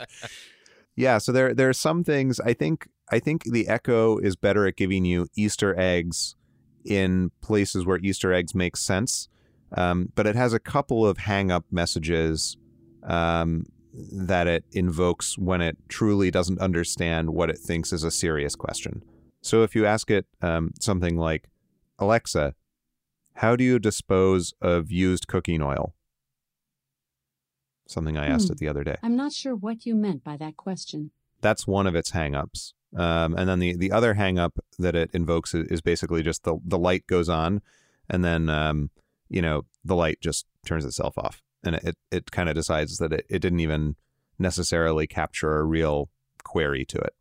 yeah, so there there are some things I think I think the Echo is better at giving you Easter eggs in places where Easter eggs make sense, um, but it has a couple of hang up messages um, that it invokes when it truly doesn't understand what it thinks is a serious question. So if you ask it um, something like, Alexa, how do you dispose of used cooking oil? Something I asked Hmm. it the other day I'm not sure what you meant by that question. that's one of its hangups. Um, and then the, the other hangup that it invokes is, is basically just the, the light goes on and then, um, you know, the light just turns itself off. And it, it kind of decides that it, it didn't even necessarily capture a real query to it.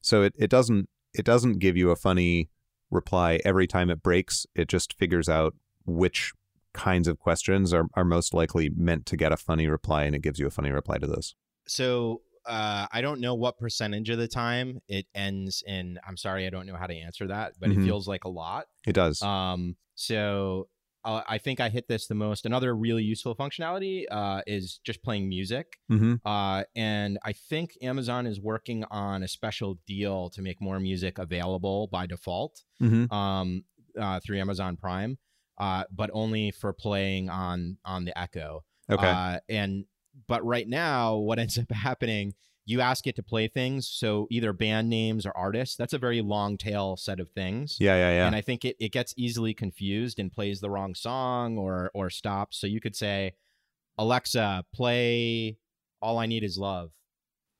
So it, it doesn't it doesn't give you a funny reply every time it breaks. It just figures out which kinds of questions are, are most likely meant to get a funny reply and it gives you a funny reply to those. So uh, I don't know what percentage of the time it ends in. I'm sorry, I don't know how to answer that, but Mhm. it feels like a lot. It does. Um, so uh, I think I hit this the most. Another really useful functionality uh, is just playing music. Mm-hmm. Uh, and I think Amazon is working on a special deal to make more music available by default Mm-hmm. um, uh, through Amazon Prime, uh, but only for playing on on the Echo. Okay. Uh, and but right now, what ends up happening, you ask it to play things, so either band names or artists. That's a very long tail set of things. yeah, yeah, yeah. And I think it, it gets easily confused and plays the wrong song or or stops. So you could say, Alexa, play All I Need Is Love.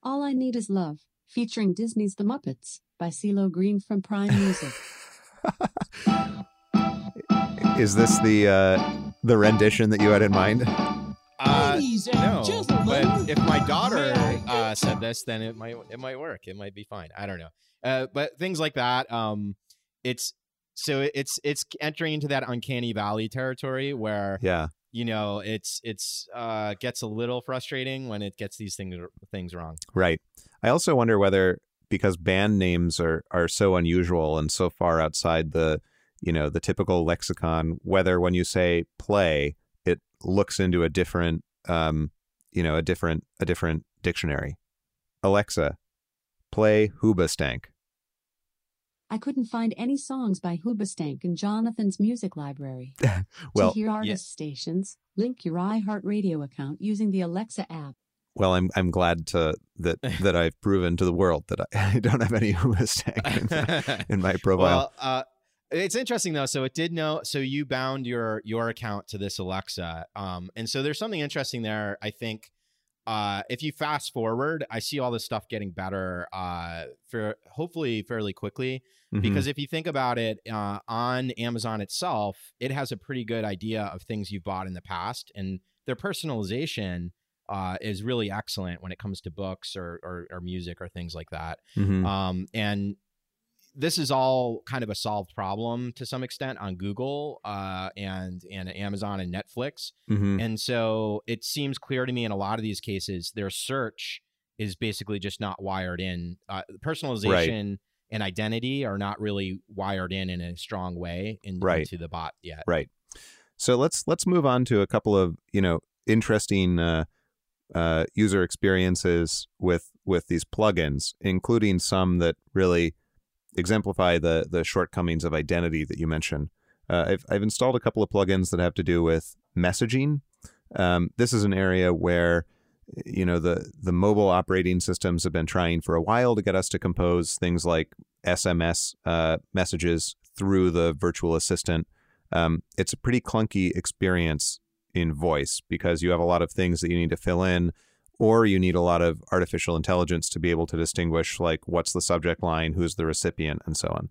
All I Need Is Love, featuring Disney's The Muppets by CeeLo Green from Prime Music. Is this the uh, the rendition that you had in mind? Uh, and no, gentlemen, but if my daughter uh, said this, then it might it might work. It might be fine. I don't know. Uh, but things like that, um, it's so it's it's entering into that uncanny valley territory where Yeah. you know it's it's uh, gets a little frustrating when it gets these things things wrong. Right. I also wonder whether because band names are are so unusual and so far outside the you know the typical lexicon, whether when you say play, it looks into a different um, you know a different a different dictionary. Alexa, play Hoobastank. I couldn't find any songs by Hoobastank in Jonathan's music library. Well, to hear artist stations, link your iHeartRadio account using the Alexa app. well, I'm I'm glad to that that I've proven to the world that I, I don't have any Hoobastank in, in my profile. Well, uh, it's interesting though. So it did know. So you bound your your account to this Alexa, um, and so there's something interesting there. I think uh, if you fast forward, I see all this stuff getting better uh, for hopefully fairly quickly. Mhm. Because if you think about it, uh, on Amazon itself, it has a pretty good idea of things you've bought in the past, and their personalization uh, is really excellent when it comes to books or, or, or music or things like that. Mhm. Um, and this is all kind of a solved problem to some extent on Google uh, and and Amazon and Netflix. Mhm. And so it seems clear to me in a lot of these cases, their search is basically just not wired in. Uh, personalization and identity are not really wired in in a strong way in, Right. into the bot yet. Right. So let's let's move on to a couple of you know interesting uh, uh, user experiences with with these plugins, including some that really exemplify the the shortcomings of identity that you mentioned. Uh, I've I've installed a couple of plugins that have to do with messaging. Um, this is an area where you know the the mobile operating systems have been trying for a while to get us to compose things like SMS uh, messages through the virtual assistant um, it's a pretty clunky experience in voice because you have a lot of things that you need to fill in or you need a lot of artificial intelligence to be able to distinguish like what's the subject line who's the recipient and so on.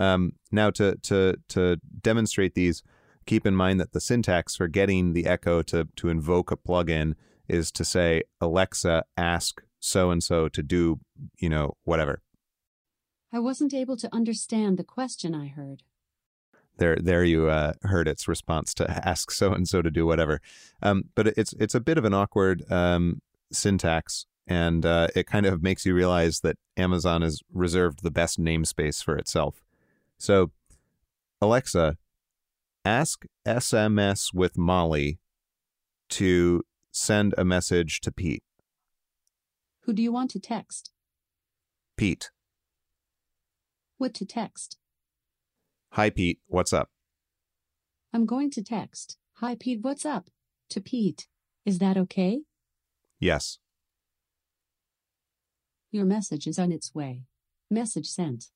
Um, now to to to demonstrate these keep in mind that the syntax for getting the echo to to invoke a plugin is to say alexa ask so and so to do you know whatever. I wasn't able to understand the question I heard. there there you uh, heard its response to ask so and so to do whatever. Um, but it's it's a bit of an awkward um, syntax and uh, it kind of makes you realize that amazon has reserved the best namespace for itself so alexa ask sms with molly to send a message to pete Who do you want to text? pete What to text? hi pete what's up I'm going to text. Hi, Pete, what's up? To Pete. Is that okay? Yes Your message is on its way. Message sent.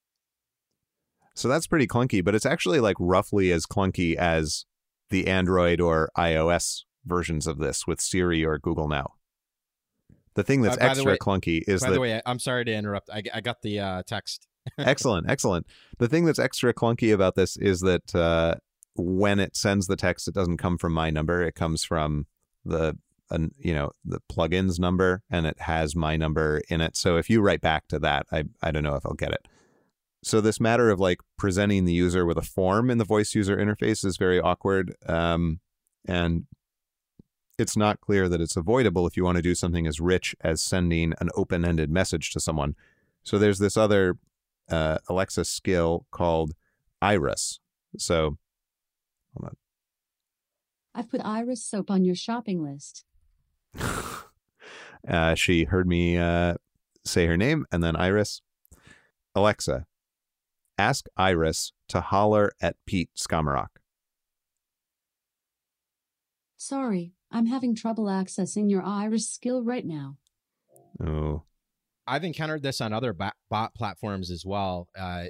So that's pretty clunky, but it's actually like roughly as clunky as the Android or iOS versions of this with Siri or Google Now. The thing that's Uh, extra way- clunky is By that the way, I'm sorry to interrupt. I, I got the uh, text. excellent, excellent. The thing that's extra clunky about this is that uh, when it sends the text, it doesn't come from my number. It comes from the uh, you know the plugins number, and it has my number in it. So if you write back to that, I I don't know if I'll get it. So this matter of like presenting the user with a form in the voice user interface is very awkward, um, and it's not clear that it's avoidable if you want to do something as rich as sending an open-ended message to someone. So there's this other uh, Alexa skill called Iris. So. I've put Iris soap on your shopping list. uh, she heard me uh, say her name and then Iris. Alexa, ask Iris to holler at Pete Skomoroch. Sorry, I'm having trouble accessing your Iris skill right now. Oh, I've encountered this on other bot, bot platforms as well. Uh,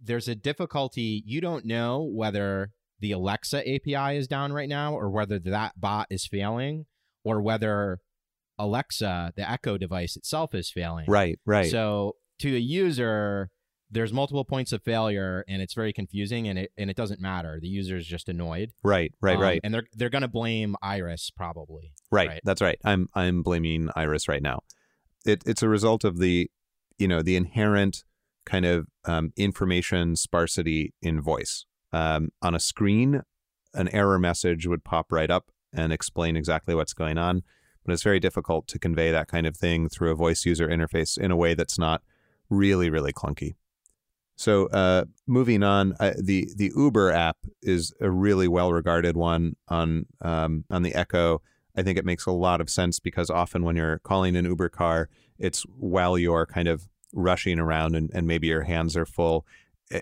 there's a difficulty. You don't know whether the Alexa API is down right now or whether that bot is failing or whether Alexa, the Echo device itself, is failing. right, right. So to the user, there's multiple points of failure and it's very confusing and it and it doesn't matter. The user is just annoyed. right, right, Um, right. And they're they're gonna blame Iris probably. Right. Right. That's right. I'm I'm blaming Iris right now. It, it's a result of the, you know, the inherent kind of um, information sparsity in voice. Um, on a screen, an error message would pop right up and explain exactly what's going on, but it's very difficult to convey that kind of thing through a voice user interface in a way that's not really really clunky. So, uh, moving on, uh, the the Uber app is a really well regarded one on um, on the Echo. I think it makes a lot of sense because often when you're calling an Uber car, it's while you're kind of rushing around and, and maybe your hands are full.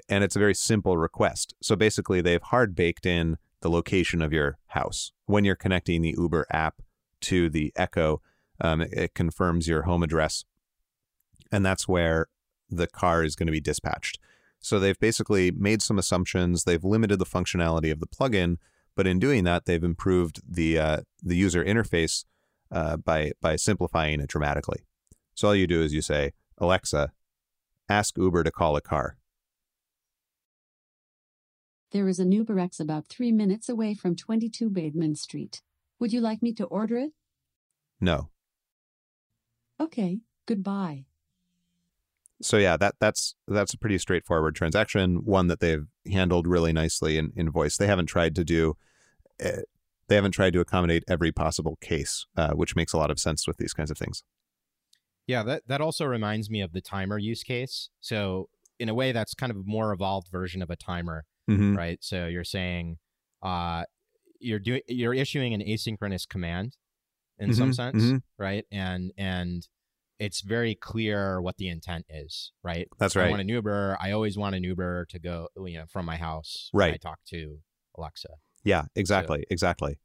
And it's a very simple request. So basically, they've hard baked in the location of your house. When you're connecting the Uber app to the Echo, um, it, it confirms your home address. And that's where the car is going to be dispatched. So they've basically made some assumptions. They've limited the functionality of the plugin, but in doing that, they've improved the uh, the user interface uh, by by simplifying it dramatically. So all you do is you say, Alexa, ask Uber to call a car. There is a new UberX about three minutes away from 22 Bateman Street. Would you like me to order it? No. Okay, goodbye. So yeah, that that's that's a pretty straightforward transaction, one that they've handled really nicely in, in voice. They haven't tried to do, uh, they haven't tried to accommodate every possible case, uh, which makes a lot of sense with these kinds of things. Yeah, that that also reminds me of the timer use case. So in a way, that's kind of a more evolved version of a timer, Mm-hmm. right? So you're saying uh, you're doing you're issuing an asynchronous command in some Mhm, sense, mhm. right? And and it's very clear what the intent is, right? That's right. I right. want an Uber. I always want an Uber to go, you know, from my house. when I talk to Alexa. Yeah, exactly, exactly.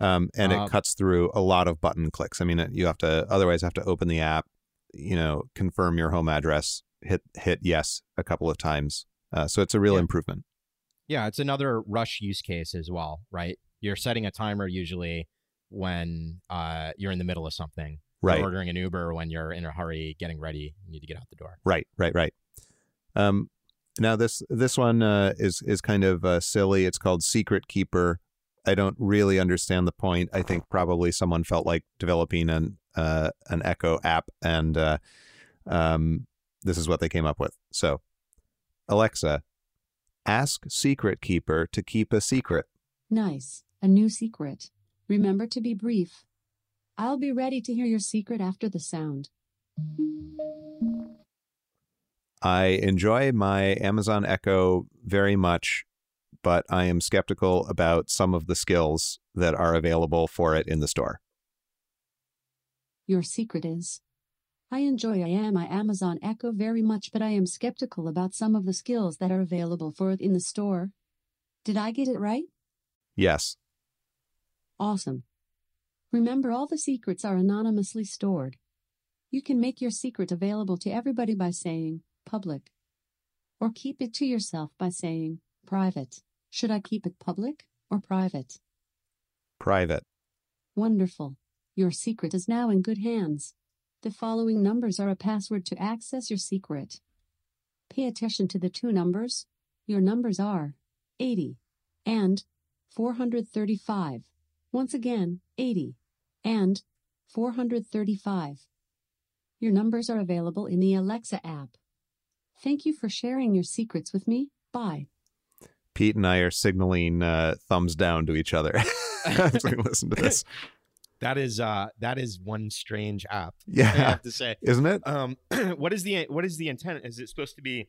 Um, and it Um, cuts through a lot of button clicks. I mean, it- you have to otherwise have to open the app, you know, confirm your home address, hit hit yes a couple of times. Uh, so it's a real Yeah. improvement. Yeah, it's another rush use case as well, right? You're setting a timer usually when uh, you're in the middle of something. You're Right, ordering an Uber when you're in a hurry, getting ready, you need to get out the door. right, right, right. Um, now this this one uh, is is kind of uh, silly. It's called Secret Keeper. I don't really understand the point. I think probably someone felt like developing an uh, an Echo app, and uh, um, this is what they came up with. So, Alexa, ask Secret Keeper to keep a secret. Nice. A new secret. Remember to be brief. I'll be ready to hear your secret after the sound. I enjoy my Amazon Echo very much, but I am skeptical about some of the skills that are available for it in the store. Your secret is. I enjoy I am my Amazon Echo very much, but I am skeptical about some of the skills that are available for it in the store. Did I get it right? Yes. Awesome. Remember, all the secrets are anonymously stored. You can make your secret available to everybody by saying public, or keep it to yourself by saying private. Should I keep it public or private? Private. Wonderful. Your secret is now in good hands. The following numbers are a password to access your secret. Pay attention to the two numbers. Your numbers are 80 and 435. Once again, 80 and 435. Your numbers are available in the Alexa app. Thank you for sharing your secrets with me. Bye. Pete and I are signaling uh, thumbs down to each other as we listen to this. That is uh that is one strange app. Yeah, I have to say. Isn't it? Um what is the what is the intent? Is it supposed to be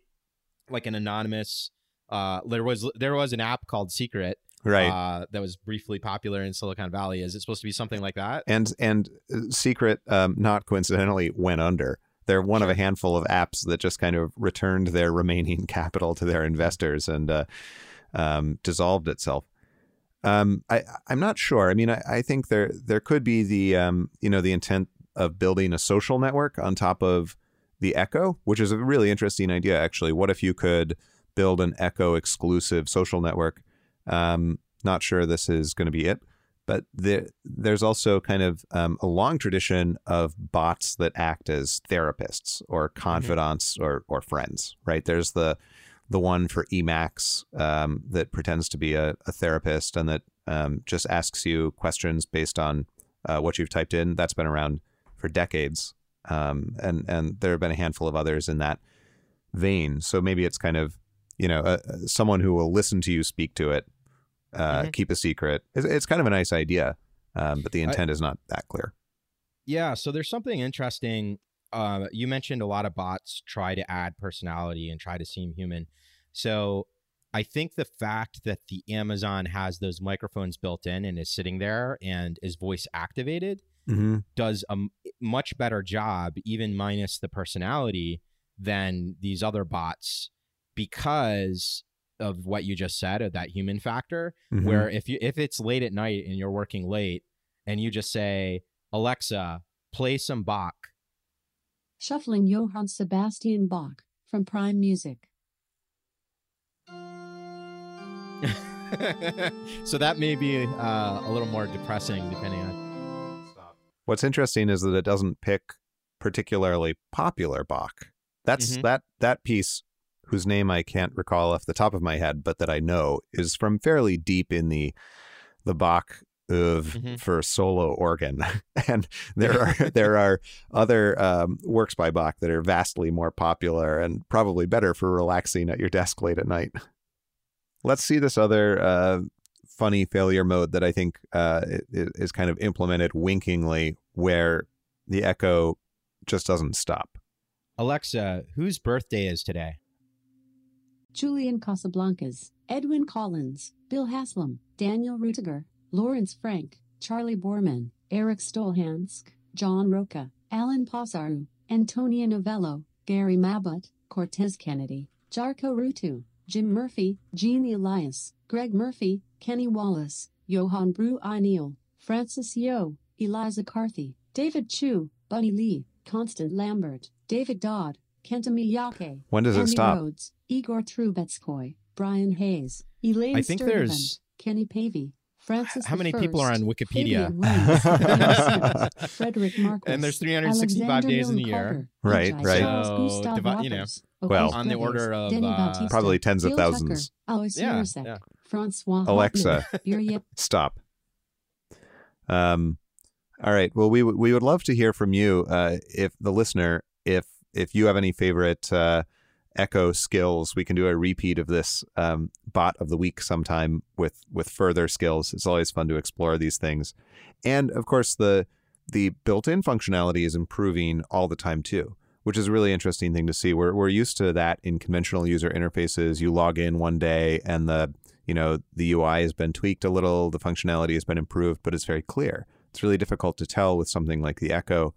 like an anonymous uh there was there was an app called Secret Right. uh, that was briefly popular in Silicon Valley. Is it supposed to be something like that? and and uh, Secret, um, not coincidentally, went under. They're one of a handful of apps that just kind of returned their remaining capital to their investors and uh, um, dissolved itself. Um, I, I'm not sure. I mean, I, I think there there could be the um, you know the intent of building a social network on top of the Echo, which is a really interesting idea. Actually, what if you could build an Echo exclusive social network? Um, not sure this is going to be it, but there, there's also kind of um, a long tradition of bots that act as therapists or confidants or or friends. Right? There's the the one for Emacs um, that pretends to be a, a therapist and that um, just asks you questions based on uh, what you've typed in. That's been around for decades, um, and and there have been a handful of others in that vein. So maybe it's kind of you know uh, someone who will listen to you speak to it, uh, Mhm. keep a secret. It's, it's kind of a nice idea, um, but the intent is not that clear. Yeah, so there's something interesting. Uh, you mentioned a lot of bots try to add personality and try to seem human. So I think the fact that the Amazon has those microphones built in and is sitting there and is voice activated Mm-hmm. does a m- much better job, even minus the personality, than these other bots because of what you just said of that human factor. Mm-hmm. Where if you if it's late at night and you're working late and you just say Alexa, play some Bach. Shuffling Johann Sebastian Bach from Prime Music. so that may be uh, a little more depressing depending on. What's interesting is that it doesn't pick particularly popular Bach. That's Mhm. that that piece whose name I can't recall off the top of my head, but that I know is from fairly deep in the the Bach of Mhm. for solo organ, and there are there are other um, works by Bach that are vastly more popular and probably better for relaxing at your desk late at night. Let's see this other uh, funny failure mode that I think uh, i- i- is kind of implemented winkingly, where the echo just doesn't stop. Alexa, whose birthday is today? Julian Casablancas, Edwyn Collins, Bill Haslam, Daniel Rutiger, Lawrence Frank, Charley Boorman, Eric Stolhansk, John Roca, Alan Passaru, Antonia Novello, Gary Mabbutt, Cortez Kennedy, Jarkko Ruutu, Jim Murphy, Jeannie Elias, Greg Murphy, Kenny Wallace, Johan Brew Neal, Francis Yeo, Eliza Carthy, David Chu, Bunny Lee, Constant Lambert, David Dodd, Kenta Miyake, When does it Andy stop? Rhodes, Igor Trubetskoy, Brian Hayes, Elaine I think Sturtevant, Kenny Pavey, Francis How the many people are on Wikipedia? Fabian Williams, Leon Sims, Frederick Marcos, And there's 365 Alexander days in a year. Carter, Right, Ujai right. Charles So, Gustav divi- you know, Well- On the order of, Denny uh, Probably tens of thousands. Tucker, Yeah, yeah. Francois Alexa. Hoffman, Stop. Um, all right. Well, we we would love to hear from you, uh, if the listener, if if you have any favorite uh, Echo skills, we can do a repeat of this um, bot of the week sometime with with further skills. It's always fun to explore these things, and of course the the built-in functionality is improving all the time too, which is a really interesting thing to see. We're we're used to that in conventional user interfaces. You log in one day and the you know the UI has been tweaked a little, the functionality has been improved, but it's very clear. It's really difficult to tell with something like the Echo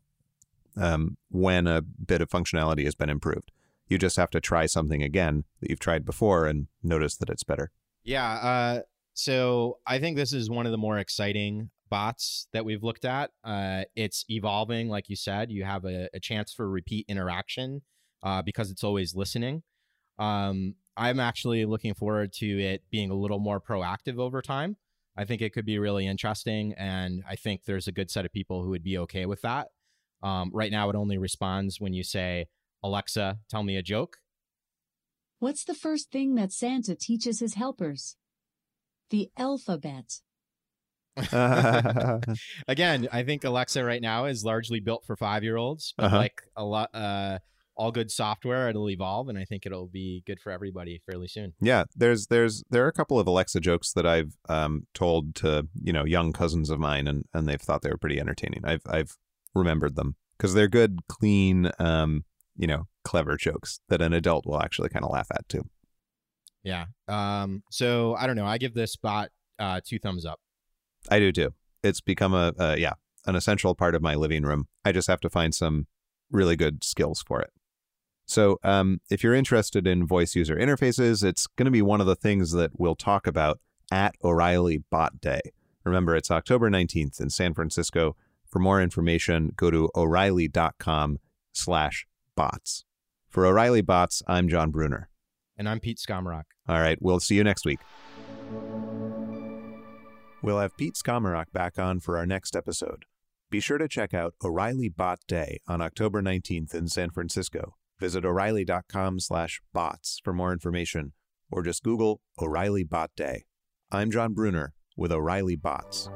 um, when a bit of functionality has been improved. You just have to try something again that you've tried before and notice that it's better. Yeah. Uh, so I think this is one of the more exciting bots that we've looked at. Uh, it's evolving, like you said. You have a, a chance for repeat interaction uh, because it's always listening. Um, I'm actually looking forward to it being a little more proactive over time. I think it could be really interesting, and I think there's a good set of people who would be okay with that. Um, right now, it only responds when you say, "Alexa, tell me a joke." What's the first thing that Santa teaches his helpers? The alphabet. again, I think Alexa right now is largely built for five year olds, but Uh-huh. like a lot, uh, all good software, it'll evolve, and I think it'll be good for everybody fairly soon. Yeah, there's there's there are a couple of Alexa jokes that I've um, told to you know young cousins of mine, and and they've thought they were pretty entertaining. I've I've remembered them because they're good, clean, um, you know, clever jokes that an adult will actually kind of laugh at too. Yeah. Um. So I don't know. I give this bot uh, two thumbs up. I do too. It's become a, a yeah an essential part of my living room. I just have to find some really good skills for it. So, um, if you're interested in voice user interfaces, it's going to be one of the things that we'll talk about at O'Reilly Bot Day. Remember, it's October 19th in San Francisco. For more information, go to o'reilly.com slash bots. For O'Reilly Bots, I'm Jon Bruner. And I'm Pete Skomoroch. All right, we'll see you next week. We'll have Pete Skomoroch back on for our next episode. Be sure to check out O'Reilly Bot Day on October 19th in San Francisco. Visit o'reilly.com slash bots for more information, or just Google O'Reilly Bot Day. I'm Jon Bruner with O'Reilly Bots.